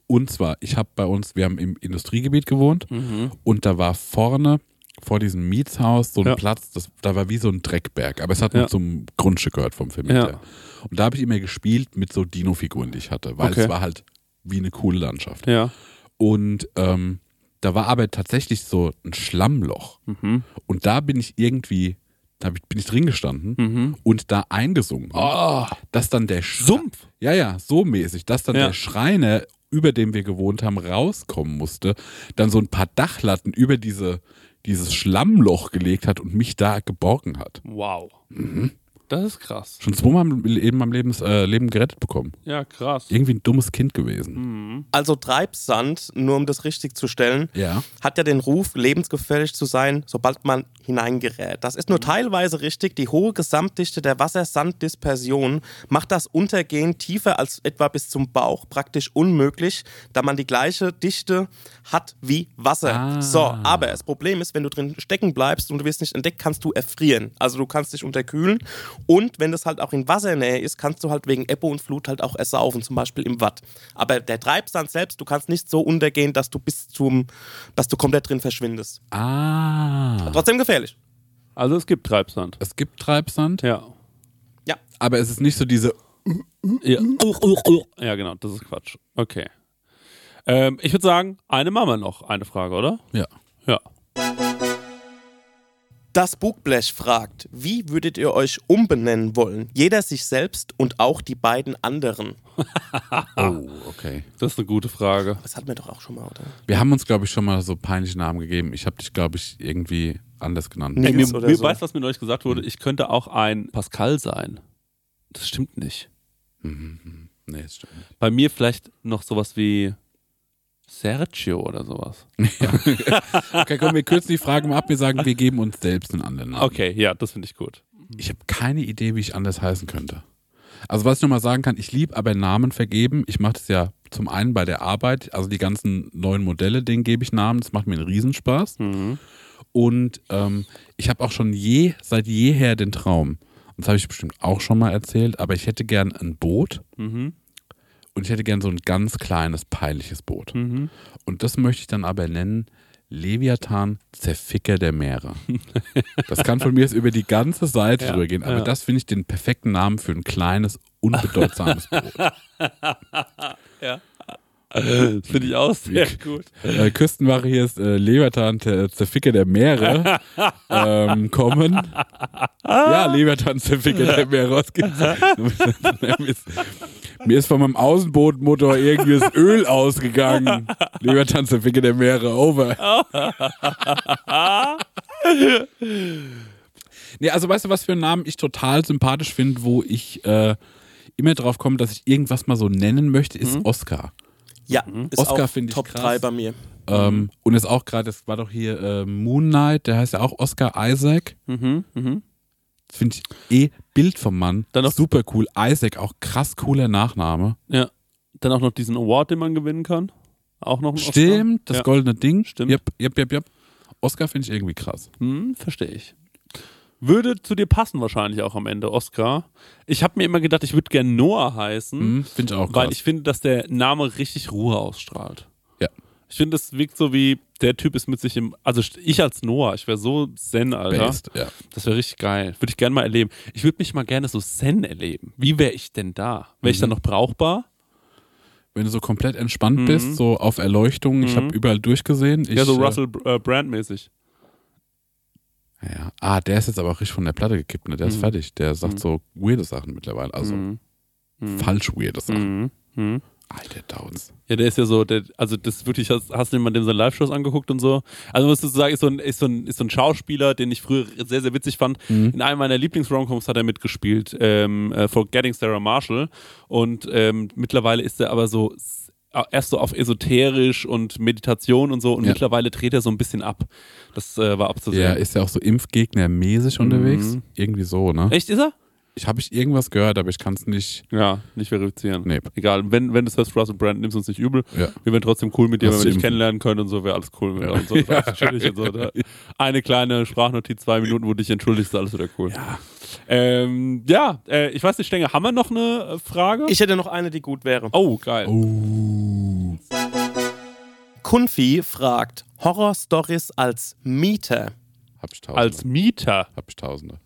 Und zwar, ich habe bei uns, wir haben im Industriegebiet gewohnt Mhm. und da war vorne vor diesem Mietshaus so ein Ja. Platz, das, da war wie so ein Dreckberg, aber es hat Ja. zum Grundstück gehört vom Vermieter. Ja. Und da habe ich immer gespielt mit so Dino-Figuren, die ich hatte, weil Okay. es war halt wie eine coole Landschaft. Ja. Und ähm, da war aber tatsächlich so ein Schlammloch. Mhm. Und da bin ich irgendwie, da ich- bin ich drin gestanden Mhm. und da eingesungen. Oh, Dass dann der Sch Sumpf. Ja, ja, so mäßig, dass dann Ja. der Schreiner, über dem wir gewohnt haben, rauskommen musste, dann so ein paar Dachlatten über diese, dieses Schlammloch gelegt hat und mich da geborgen hat. Wow. Das ist krass. Schon zweimal in meinem Lebens, äh, Leben gerettet bekommen. Ja, krass. Irgendwie ein dummes Kind gewesen. Mhm. Also Treibsand, nur um das richtig zu stellen, Ja. hat ja den Ruf, lebensgefährlich zu sein, sobald man hineingerät. Das ist nur teilweise richtig. Die hohe Gesamtdichte der Wassersanddispersion macht das Untergehen tiefer als etwa bis zum Bauch praktisch unmöglich, da man die gleiche Dichte hat wie Wasser. Ah. So, aber das Problem ist, wenn du drin stecken bleibst und du wirst nicht entdeckt, kannst du erfrieren. Also du kannst dich unterkühlen und wenn das halt auch in Wassernähe ist, kannst du halt wegen Ebbe und Flut halt auch ersaufen, zum Beispiel im Watt. Aber der Treibsand selbst, du kannst nicht so untergehen, dass du bis zum, dass du komplett drin verschwindest. Ah. Trotzdem gefährlich. Also es gibt Treibsand. Es gibt Treibsand, Ja. Ja. aber es ist nicht so diese. Ja, ja genau, das ist Quatsch. Okay. Ähm, ich würde sagen, eine machen wir noch. Eine Frage, oder? Ja. Ja. Das Bugblech fragt, wie würdet ihr euch umbenennen wollen? Jeder sich selbst und auch die beiden anderen. Oh, okay. Das ist eine gute Frage. Das hatten wir doch auch schon mal, oder? Wir haben uns, glaube ich, schon mal so peinliche Namen gegeben. Ich habe dich, glaube ich, irgendwie anders genannt. Nee. Ey, mir, mir so. weißt du, was mir neulich gesagt wurde? Ich könnte auch ein Pascal sein. Das stimmt nicht. Mhm. Nee, das stimmt nicht. Bei mir vielleicht noch sowas wie Sergio oder sowas. Okay, komm, wir kürzen die Frage mal ab. Wir sagen, wir geben uns selbst einen anderen Namen. Okay, ja, das finde ich gut. Ich habe keine Idee, wie ich anders heißen könnte. Also was ich nochmal sagen kann, ich liebe aber Namen vergeben. Ich mache das ja zum einen bei der Arbeit, also die ganzen neuen Modelle, denen gebe ich Namen. Das macht mir einen Riesenspaß. Mhm. Und ähm, ich habe auch schon je, seit jeher den Traum, und das habe ich bestimmt auch schon mal erzählt, aber ich hätte gern ein Boot Mhm. Und ich hätte gern so ein ganz kleines, peinliches Boot. Mhm. Und das möchte ich dann aber nennen Leviathan Zerficker der Meere. Das kann von mir jetzt über die ganze Seite Ja, drüber gehen, aber ja. das finde ich den perfekten Namen für ein kleines, unbedeutsames Boot. Das finde ich auch sehr gut. äh, Küstenwache hier ist äh, Leviathan der Zerficker der Meere ähm, kommen. Ja, Leviathan Zerficker der Meere. Mir, ist, von meinem Außenbootmotor irgendwie das Öl ausgegangen. Leviathan Zerficker der Meere. Over. nee, also weißt du, was für einen Namen ich total sympathisch finde, wo ich äh, immer drauf komme, dass ich irgendwas mal so nennen möchte, ist Oscar. Ja, ist Oscar finde ich Top krass. 3 bei mir. Ähm, und ist auch gerade, das war doch hier äh, Moon Knight, der heißt ja auch Oscar Isaac. Mhm. Mhm. Finde ich eh Bild vom Mann. Dann noch- super cool. Isaac, auch krass cooler Nachname. Ja. Dann auch noch diesen Award, den man gewinnen kann. Auch noch ein Oscar. Stimmt, das ja. goldene Ding. Stimmt. Yep, yep, yep, yep. Oscar finde ich irgendwie krass. Hm, verstehe ich. Würde zu dir passen wahrscheinlich auch am Ende, Oscar. Ich habe mir immer gedacht, ich würde gerne Noah heißen, Hm, finde ich auch krass. weil ich finde, dass der Name richtig Ruhe ausstrahlt. Ja. Ich finde, es wirkt so wie, der Typ ist mit sich im, also ich als Noah, ich wäre so Zen, Alter. Based, ja. Das wäre richtig geil. Würde ich gerne mal erleben. Ich würde mich mal gerne so Zen erleben. Wie wäre ich denn da? Wäre ich Mhm. dann noch brauchbar? Wenn du so komplett entspannt Mhm. bist, so auf Erleuchtung, ich Mhm. habe überall durchgesehen. Ich, ja, so äh, Russell äh, Brand-mäßig. Ja. Ah, der ist jetzt aber auch richtig von der Platte gekippt, ne? Der ist Mhm. fertig. Der sagt Mhm. so weirde Sachen mittlerweile. Also Mhm. Mhm. falsch weirde Sachen. Mhm. Mhm. Alter, Downs. Ja, der ist ja so, der, also das ist wirklich, hast, hast du dir mal dem seine Live-Shows angeguckt und so? Also musst du sagen, ist so ein, ist so ein, ist so ein Schauspieler, den ich früher sehr, sehr witzig fand. Mhm. In einem meiner Lieblings-Romcoms hat er mitgespielt, ähm, äh, Forgetting Sarah Marshall. Und ähm, mittlerweile ist er aber so erst so auf esoterisch und Meditation und so und Ja. mittlerweile dreht er so ein bisschen ab. Das äh, war abzusehen. Der ist ja auch so Impfgegner-mäßig unterwegs. Mhm. Irgendwie so, ne? Echt, ist er? Ich habe ich irgendwas gehört, aber ich kann es nicht. Ja, nicht verifizieren. Nee. Egal, wenn, wenn du das Russell Brand, nimmst uns nicht übel. Ja. Wir wären trotzdem cool mit dir, Hast wenn wir dich kennenlernen können und so, wäre alles cool. Mit Ja. und so, alles chillig und so, ne? Eine kleine Sprachnotiz, zwei Minuten, wo du dich entschuldigst, ist alles wieder cool. Ja, ähm, ja äh, ich weiß nicht, Stenge, haben wir noch eine äh, Frage? Ich hätte noch eine, die gut wäre. oh, geil. Oh. Kunfi fragt, Horror-Stories als Mieter. Hab ich Tausende. Als Mieter. hab ich Tausende.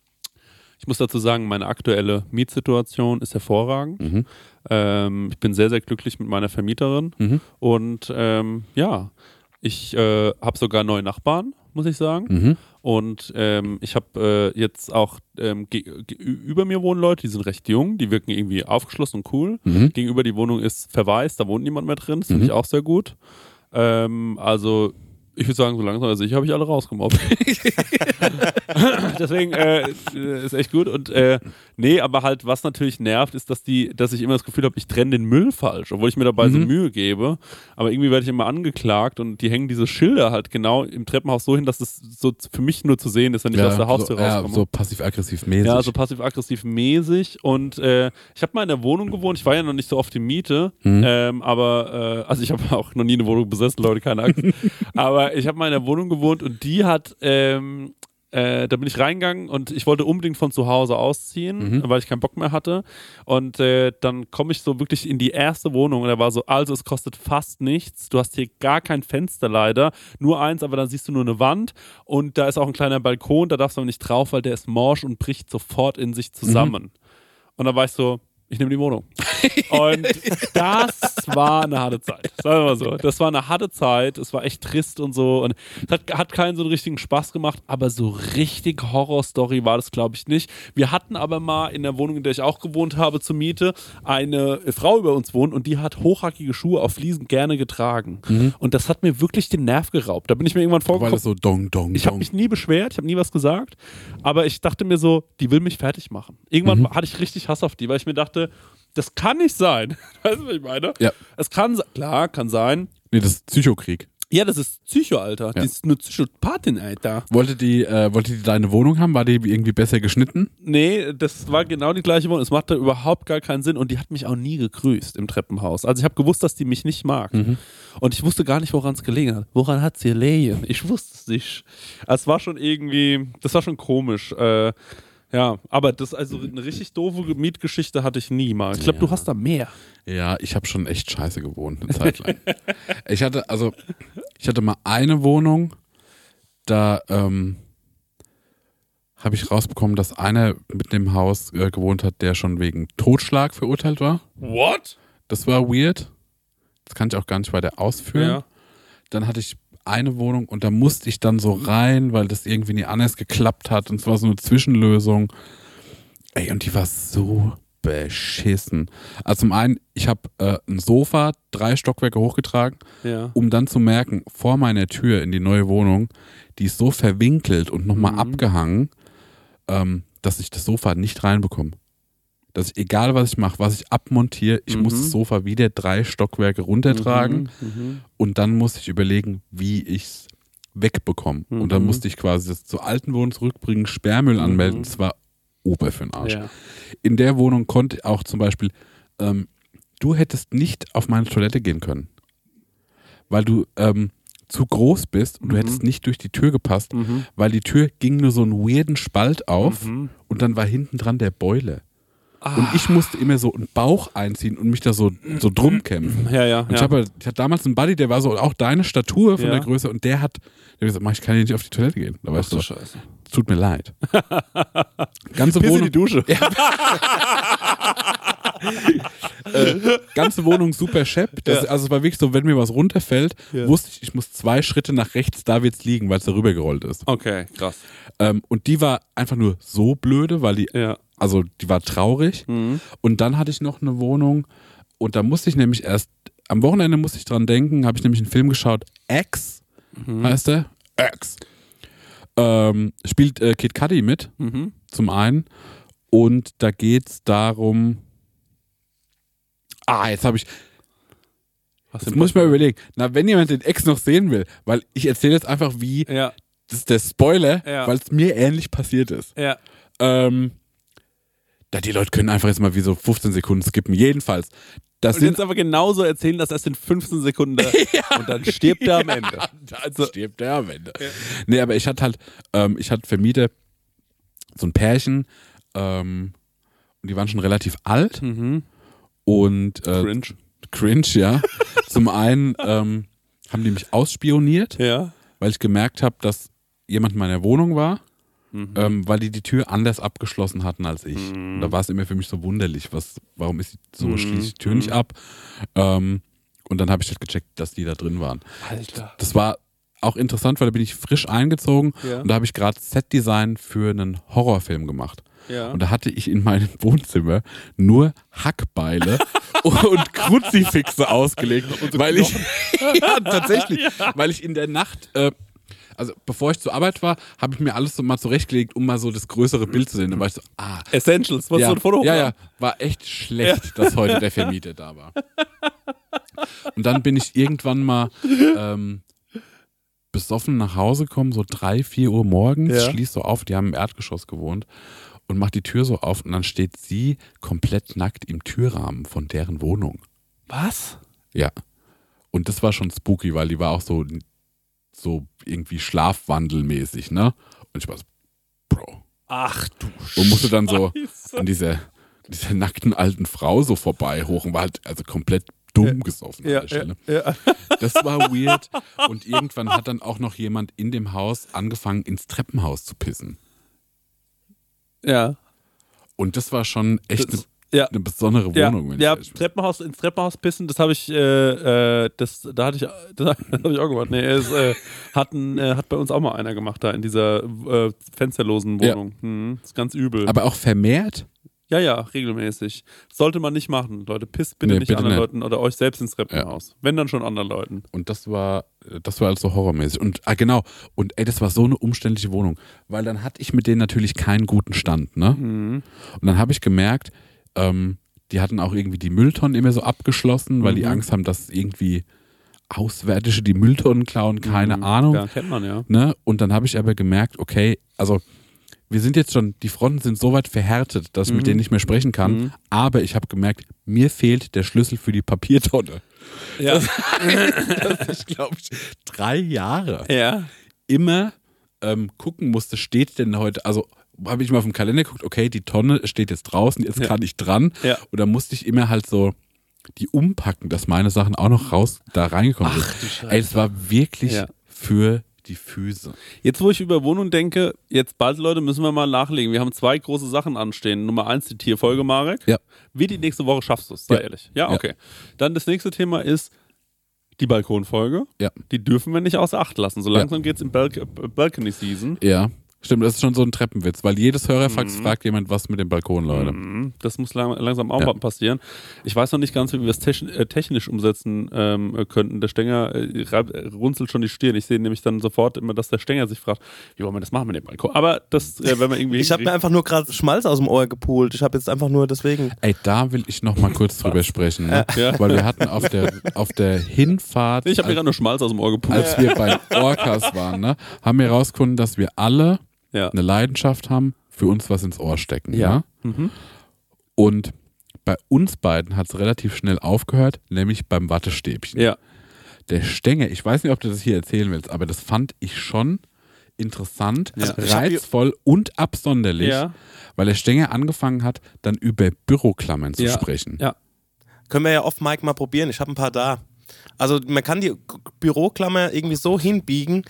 Ich muss dazu sagen, meine aktuelle Mietsituation ist hervorragend. Mhm. Ähm, ich bin sehr, sehr glücklich mit meiner Vermieterin. Mhm. Und ähm, ja, ich äh, habe sogar neue Nachbarn, muss ich sagen. Mhm. Und ähm, ich habe äh, jetzt auch ähm, über mir wohnen Leute, die sind recht jung, die wirken irgendwie aufgeschlossen und cool. Mhm. Gegenüber die Wohnung ist verwaist, da wohnt niemand mehr drin, das finde Mhm. ich auch sehr gut. Ähm, also Ich würde sagen, so langsam als ich habe ich alle rausgemobbt. Deswegen äh, ist echt gut. Und äh, nee, aber halt, was natürlich nervt, ist, dass die, dass ich immer das Gefühl habe, ich trenne den Müll falsch, obwohl ich mir dabei so Mühe gebe. Aber irgendwie werde ich immer angeklagt und die hängen diese Schilder halt genau im Treppenhaus so hin, dass es so für mich nur zu sehen ist, wenn ich aus der Haustür so, ja, rauskomme. so passiv-aggressiv mäßig. Ja, so passiv-aggressiv mäßig. Und äh, ich habe mal in der Wohnung gewohnt. Ich war ja noch nicht so oft in Miete. Mhm. Ähm, aber, äh, also ich habe auch noch nie eine Wohnung besessen, Leute, keine Angst. aber ich habe mal in der Wohnung gewohnt und die hat, ähm, äh, da bin ich reingegangen und ich wollte unbedingt von zu Hause ausziehen, weil ich keinen Bock mehr hatte. Und äh, dann komme ich so wirklich in die erste Wohnung und da war so, also es kostet fast nichts. Du hast hier gar kein Fenster leider, nur eins, aber dann siehst du nur eine Wand und da ist auch ein kleiner Balkon, da darfst du aber nicht drauf, weil der ist morsch und bricht sofort in sich zusammen. Und dann war ich so, ich nehme die Wohnung. Und das war eine harte Zeit. Sagen wir mal so. Das war eine harte Zeit. Es war echt trist und so. Und es hat, hat keinen so einen richtigen Spaß gemacht. Aber so richtig Horrorstory war das, glaube ich, nicht. Wir hatten aber mal in der Wohnung, in der ich auch gewohnt habe, zur Miete, eine Frau über uns wohnen und die hat hochhackige Schuhe auf Fliesen gerne getragen. Und das hat mir wirklich den Nerv geraubt. Da bin ich mir irgendwann Weil vorgekommen. das so dong, dong, Ich habe dong. mich nie beschwert, ich habe nie was gesagt, aber ich dachte mir so, die will mich fertig machen. Irgendwann Mhm. hatte ich richtig Hass auf die, weil ich mir dachte, das kann nicht sein. Weißt du, was ich meine? Ja. Es kann, klar, kann sein. Nee, das ist Psychokrieg. Ja, das ist Psycho, Alter. Ja. Die ist eine Psychopathin, Alter. Wollte die, äh, wollte die deine Wohnung haben? War die irgendwie besser geschnitten? Nee, das war genau die gleiche Wohnung. Es machte überhaupt gar keinen Sinn und die hat mich auch nie gegrüßt im Treppenhaus. Also ich habe gewusst, dass die mich nicht mag. Mhm. Und ich wusste gar nicht, woran es gelegen hat. Woran hat sie gelegen? Ich wusste es nicht. Es war schon irgendwie, das war schon komisch. Äh, ja, aber das, also eine richtig doofe Mietgeschichte hatte ich nie mal. Ich glaube, du hast da mehr. Ja, ich habe schon echt scheiße gewohnt eine Zeit lang. ich hatte, also, ich hatte mal eine Wohnung, da ähm, habe ich rausbekommen, dass einer mit dem Haus äh, gewohnt hat, der schon wegen Totschlag verurteilt war. What? Das war weird. Das kann ich auch gar nicht weiter ausführen. Ja. Dann hatte ich eine Wohnung und da musste ich dann so rein, weil das irgendwie nie anders geklappt hat und es war so eine Zwischenlösung. Ey, und die war so beschissen. Also zum einen, ich habe äh, ein Sofa drei Stockwerke hochgetragen, Ja. um dann zu merken, vor meiner Tür in die neue Wohnung, die ist so verwinkelt und nochmal Mhm. abgehangen, ähm, dass ich das Sofa nicht reinbekomme. Dass ich, egal was ich mache, was ich abmontiere, ich muss Mhm. das Sofa wieder drei Stockwerke runtertragen Mhm. und dann muss ich überlegen, wie ich es wegbekomme. Und dann Mhm. musste ich quasi das zur alten Wohnung zurückbringen, Sperrmüll anmelden. Das war Ober für den Arsch. Ja. In der Wohnung konnte auch zum Beispiel, ähm, du hättest nicht auf meine Toilette gehen können, weil du ähm, zu groß bist und du hättest nicht durch die Tür gepasst, Mhm. weil die Tür ging nur so einen weirden Spalt auf Mhm. und dann war hinten dran der Boiler. Ah. Und ich musste immer so einen Bauch einziehen und mich da so, so drum kämpfen. Ja, ja. Und ich, ja. habe, ich hatte damals einen Buddy, der war so auch deine Statur von Ja. der Größe und der hat, der hat gesagt, "Mach, ich kann hier nicht auf die Toilette gehen. Da weißt du Scheiße. tut mir leid. Ganze Piss in Wohnung, die Dusche. ganze Wohnung super schepp. Das, Ja. Also es war wirklich so, wenn mir was runterfällt, Ja. wusste ich, ich muss zwei Schritte nach rechts, da wird's liegen, weil es darüber gerollt ist. Okay, krass. Ähm, und die war einfach nur so blöde, weil die, Ja. also die war traurig. Mhm. Und dann hatte ich noch eine Wohnung und da musste ich nämlich erst, am Wochenende musste ich dran denken, habe ich nämlich einen Film geschaut, X heißt der. X. Ähm, spielt äh, Kid Cudi mit, Mhm. zum einen. Und da geht es darum. Ah, jetzt habe ich. Hast Jetzt muss ich mal überlegen. Na, wenn jemand den Ex noch sehen will, weil ich erzähle jetzt einfach, wie. Ja, Das ist der Spoiler, Ja. weil es mir ähnlich passiert ist. ja. Ähm, da die Leute können einfach jetzt mal wie so 15 Sekunden skippen. Jedenfalls. Das Und sind jetzt aber genauso erzählen, dass erst in 15 Sekunden da und dann stirbt er am Ende. Dann stirbt er am Ende. Nee, aber ich hatte halt, ähm, ich hatte Vermieter, so ein Pärchen, ähm, und die waren schon relativ alt Mhm. Und äh, Cringe. cringe, ja. Zum einen ähm, haben die mich ausspioniert, Ja. weil ich gemerkt habe, dass jemand in meiner Wohnung war, Mhm. ähm, weil die die Tür anders abgeschlossen hatten als ich. Und da war es immer für mich so wunderlich, was, warum ist die so, Mhm. schließe ich die Tür nicht ab? Ähm, und dann habe ich halt gecheckt, dass die da drin waren. Alter. Das war auch interessant, weil da bin ich frisch eingezogen Ja. und da habe ich gerade Setdesign für einen Horrorfilm gemacht. Ja. Und da hatte ich in meinem Wohnzimmer nur Hackbeile und Kruzifixe ausgelegt, weil ich ja tatsächlich, weil ich in der Nacht äh, also bevor ich zur Arbeit war, habe ich mir alles so mal zurechtgelegt, um mal so das größere Bild zu sehen. Dann war ich so, ah, Essentials, was ja, so ein Foto? Ja, ja, war echt schlecht, dass heute der Vermieter da war. Und dann bin ich irgendwann mal ähm, besoffen nach Hause gekommen, so drei, vier Uhr morgens, Ja. schließ so auf, die haben im Erdgeschoss gewohnt und mach die Tür so auf und dann steht sie komplett nackt im Türrahmen von deren Wohnung. Was? Ja. Und das war schon spooky, weil die war auch so, so irgendwie schlafwandelmäßig, ne? Und ich war so, Bro. Ach du Und musste dann so Scheiße. an dieser, dieser nackten alten Frau so vorbei hoch und war halt also komplett dumm gesoffen Ja, an der ja, Stelle. ja. Das war weird. Und irgendwann hat dann auch noch jemand in dem Haus angefangen, ins Treppenhaus zu pissen. Ja. Und das war schon echt Das- eine, ja. eine besondere Ja, Wohnung. wenn ja bin. Treppenhaus, ins Treppenhaus pissen, das habe ich, äh, äh, das, da hatte ich, das habe ich auch gemacht. Nee, es äh, hat, ein, äh, hat bei uns auch mal einer gemacht da in dieser äh, fensterlosen Ja. Wohnung. Mhm, ist ganz übel. Aber auch vermehrt? Ja, ja, regelmäßig. Sollte man nicht machen, Leute. Pisst bitte Nee, nicht bitte anderen nicht. Leuten oder euch selbst ins Treppenhaus. Wenn dann schon anderen Leuten. Und das war, das war also horrormäßig. Und ah, genau. Und ey, das war so eine umständliche Wohnung. Weil dann hatte ich mit denen natürlich keinen guten Stand, ne? Mhm. Und dann habe ich gemerkt, ähm, die hatten auch irgendwie die Mülltonnen immer so abgeschlossen, weil die Mhm. Angst haben, dass irgendwie Auswärtige die Mülltonnen klauen, keine Mhm. Ahnung. Ja, kennt man ja. Ne? Und dann habe ich aber gemerkt, okay, also wir sind jetzt schon, die Fronten sind so weit verhärtet, dass ich mit Mhm. denen nicht mehr sprechen kann. Mhm. Aber ich habe gemerkt, mir fehlt der Schlüssel für die Papiertonne. Ja. Dass ich, glaube ich, drei Jahre ja. immer ähm, gucken musste, steht denn heute, also habe ich mal auf den Kalender geguckt, okay, die Tonne steht jetzt draußen, jetzt Ja. kann ich dran. Ja. Und dann musste ich immer halt so die umpacken, dass meine Sachen auch noch raus da reingekommen sind. Ey, es war wirklich Ja. für die Füße. Jetzt, wo ich über Wohnung denke, jetzt bald, Leute, müssen wir mal nachlegen. Wir haben zwei große Sachen anstehen. Nummer eins, die Tierfolge, Marek. Ja. Wie die nächste Woche schaffst du es, sei Ja. ehrlich. Ja, Ja. okay. Dann das nächste Thema ist die Balkonfolge. Ja. Die dürfen wir nicht außer Acht lassen. So Ja. langsam geht's in Balk Balcony Season. Ja. Stimmt, das ist schon so ein Treppenwitz, weil jedes Hörerfax fragt jemand, was mit dem Balkon, Leute. Mhm. Das muss lang, langsam auch Ja. mal passieren. Ich weiß noch nicht ganz, wie wir es äh, technisch umsetzen ähm, äh, könnten. Der Stenger äh, runzelt schon die Stirn. Ich sehe nämlich dann sofort immer, dass der Stenger sich fragt, wie wollen wir das machen mit dem Balkon? Aber das, äh, wenn wir irgendwie. Ich habe mir einfach nur gerade Schmalz aus dem Ohr gepult. Ich habe jetzt einfach nur deswegen. Ey, da will ich noch mal kurz drüber sprechen, ne? Ja. weil wir hatten auf der, auf der Hinfahrt, ich habe mir als, gerade nur Schmalz aus dem Ohr gepult. als wir bei Orcas waren, ne, haben wir herausgefunden, dass wir alle Ja. eine Leidenschaft haben, für uns was ins Ohr stecken. Ja. Ja. Mhm. Und bei uns beiden hat es relativ schnell aufgehört, nämlich beim Wattestäbchen. Ja. Der Stenger, ich weiß nicht, ob du das hier erzählen willst, aber das fand ich schon interessant, Ja. reizvoll und absonderlich, Ja. weil der Stenger angefangen hat, dann über Büroklammern zu Ja. sprechen. Ja. Können wir ja oft Mike mal probieren. Ich habe ein paar da. Also man kann die Büroklammer irgendwie so hinbiegen,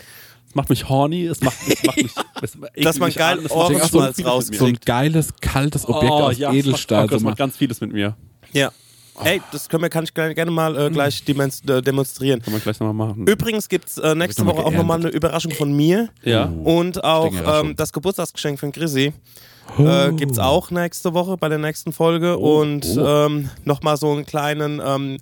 macht mich horny, es macht, es macht mich. Es Dass man geil an, es macht Ohrenschmalz so. So ein geiles, kaltes Objekt Oh, aus ja, Edelstahl. Macht, oh das macht ganz vieles mit mir. Ja. Ey, das können wir, kann ich gerne gerne mal äh, gleich demons- äh, demonstrieren. Kann man gleich nochmal machen. Übrigens gibt es äh, nächste noch mal Woche auch nochmal eine Überraschung von mir Ja. und auch ähm, das Geburtstagsgeschenk von Chrissy. Äh, gibt es auch nächste Woche bei der nächsten Folge und ähm, nochmal so einen kleinen, ähm,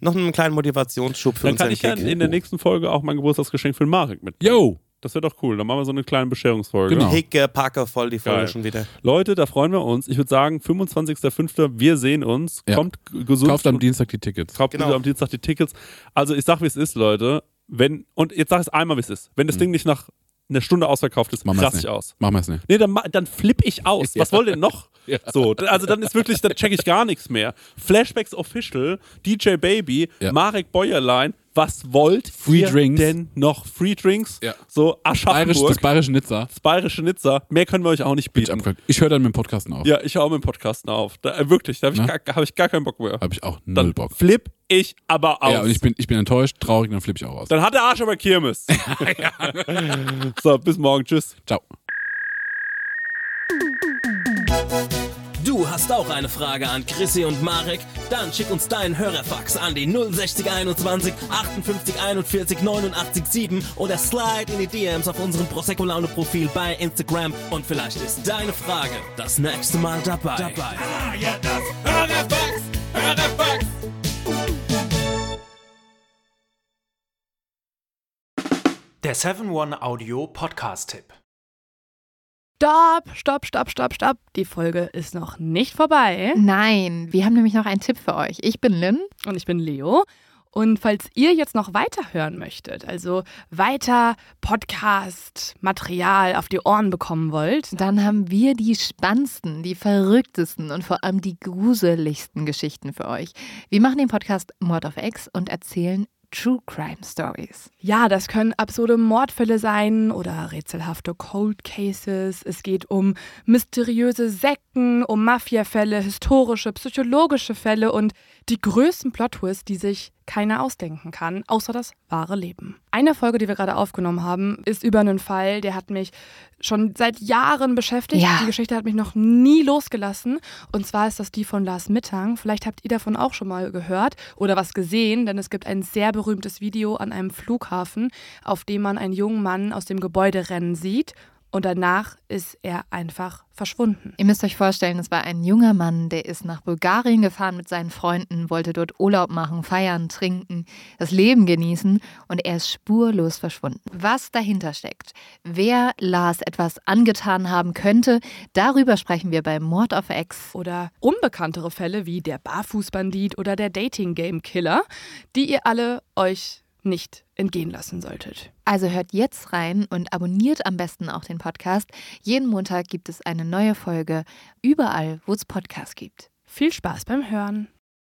noch einen kleinen Motivationsschub für Dann kann ich ja in der nächsten Folge auch mein Geburtstagsgeschenk für den Marek mit. Yo! Das wäre doch cool. Dann machen wir so eine kleine Bescherungsfolge. Genau. Hicke, Packe, voll die Folge Geil. schon wieder. Leute, da freuen wir uns. Ich würde sagen, 25.05. Wir sehen uns. Ja. Kommt gesund. Kauft am Dienstag die Tickets. Kauft Genau. am Dienstag die Tickets. Also ich sag, wie es ist, Leute. Wenn, und jetzt sag ich es einmal, wie es ist. Wenn das Ding nicht nach einer Stunde ausverkauft ist. Machen raste ich aus. Machen wir es nicht. Nee, dann, dann flippe ich aus. Was wollt ihr noch? So, d- also dann ist wirklich, dann check ich gar nichts mehr. Flashbacks Official, DJ Baby, Ja. Marek Bäuerlein, was wollt Free ihr Drinks. denn noch? Free Drinks? Ja. So Bayerisch, Aschaffenburg, das bayerische Nizza. das bayerische Nizza. Mehr können wir euch auch nicht bieten. Ich höre dann mit dem Podcasten auf. Ja, ich hau mit dem Podcast auf. Da, äh, wirklich, da habe ich, gar- hab ich gar keinen Bock mehr. Habe ich auch null Dann Bock. flipp ich aber aus. Ja, und ich bin, ich bin enttäuscht, traurig, dann flippe ich auch aus. Dann hat der Arsch aber Kirmes. so, bis morgen. Tschüss. Ciao. Du hast auch eine Frage an Chrissy und Marek? Dann schick uns deinen Hörerfax an die 06021 58 41 89 7 oder slide in die DMs auf unserem Prosecco Laune Profil bei Instagram und vielleicht ist deine Frage das nächste Mal dabei. dabei. Ah, ja, das Hörerfax, Hörerfax. Der 7-One-Audio-Podcast-Tipp. Stopp, stopp, stopp, stopp, stopp. Die Folge ist noch nicht vorbei. Nein, wir haben nämlich noch einen Tipp für euch. Ich bin Lynn. Und ich bin Leo. Und falls ihr jetzt noch weiterhören möchtet, also weiter Podcast-Material auf die Ohren bekommen wollt, Dann haben wir die spannendsten, die verrücktesten und vor allem die gruseligsten Geschichten für euch. Wir machen den Podcast Mord of X und erzählen True Crime Stories. ja, das können absurde Mordfälle sein oder rätselhafte Cold Cases. Es geht um mysteriöse Sekten, um Mafiafälle, historische, psychologische Fälle und die größten Plot-Twists, die sich keiner ausdenken kann, außer das wahre Leben. Eine Folge, die wir gerade aufgenommen haben, ist über einen Fall, der hat mich schon seit Jahren beschäftigt. Ja. Die Geschichte hat mich noch nie losgelassen. Und zwar ist das die von Lars Mittang. Vielleicht habt ihr davon auch schon mal gehört oder was gesehen, denn es gibt ein sehr berühmtes Video an einem Flughafen, auf dem man einen jungen Mann aus dem Gebäude rennen sieht. Und danach ist er einfach verschwunden. Ihr müsst euch vorstellen, es war ein junger Mann, der ist nach Bulgarien gefahren mit seinen Freunden, wollte dort Urlaub machen, feiern, trinken, das Leben genießen und er ist spurlos verschwunden. Was dahinter steckt, wer Lars etwas angetan haben könnte, darüber sprechen wir bei Mord of X. Oder unbekanntere Fälle wie der Barfußbandit oder der Dating-Game-Killer, die ihr alle euch nicht entgehen lassen solltet. Also hört jetzt rein und abonniert am besten auch den Podcast. Jeden Montag gibt es eine neue Folge, überall, wo es Podcasts gibt. Viel Spaß beim Hören.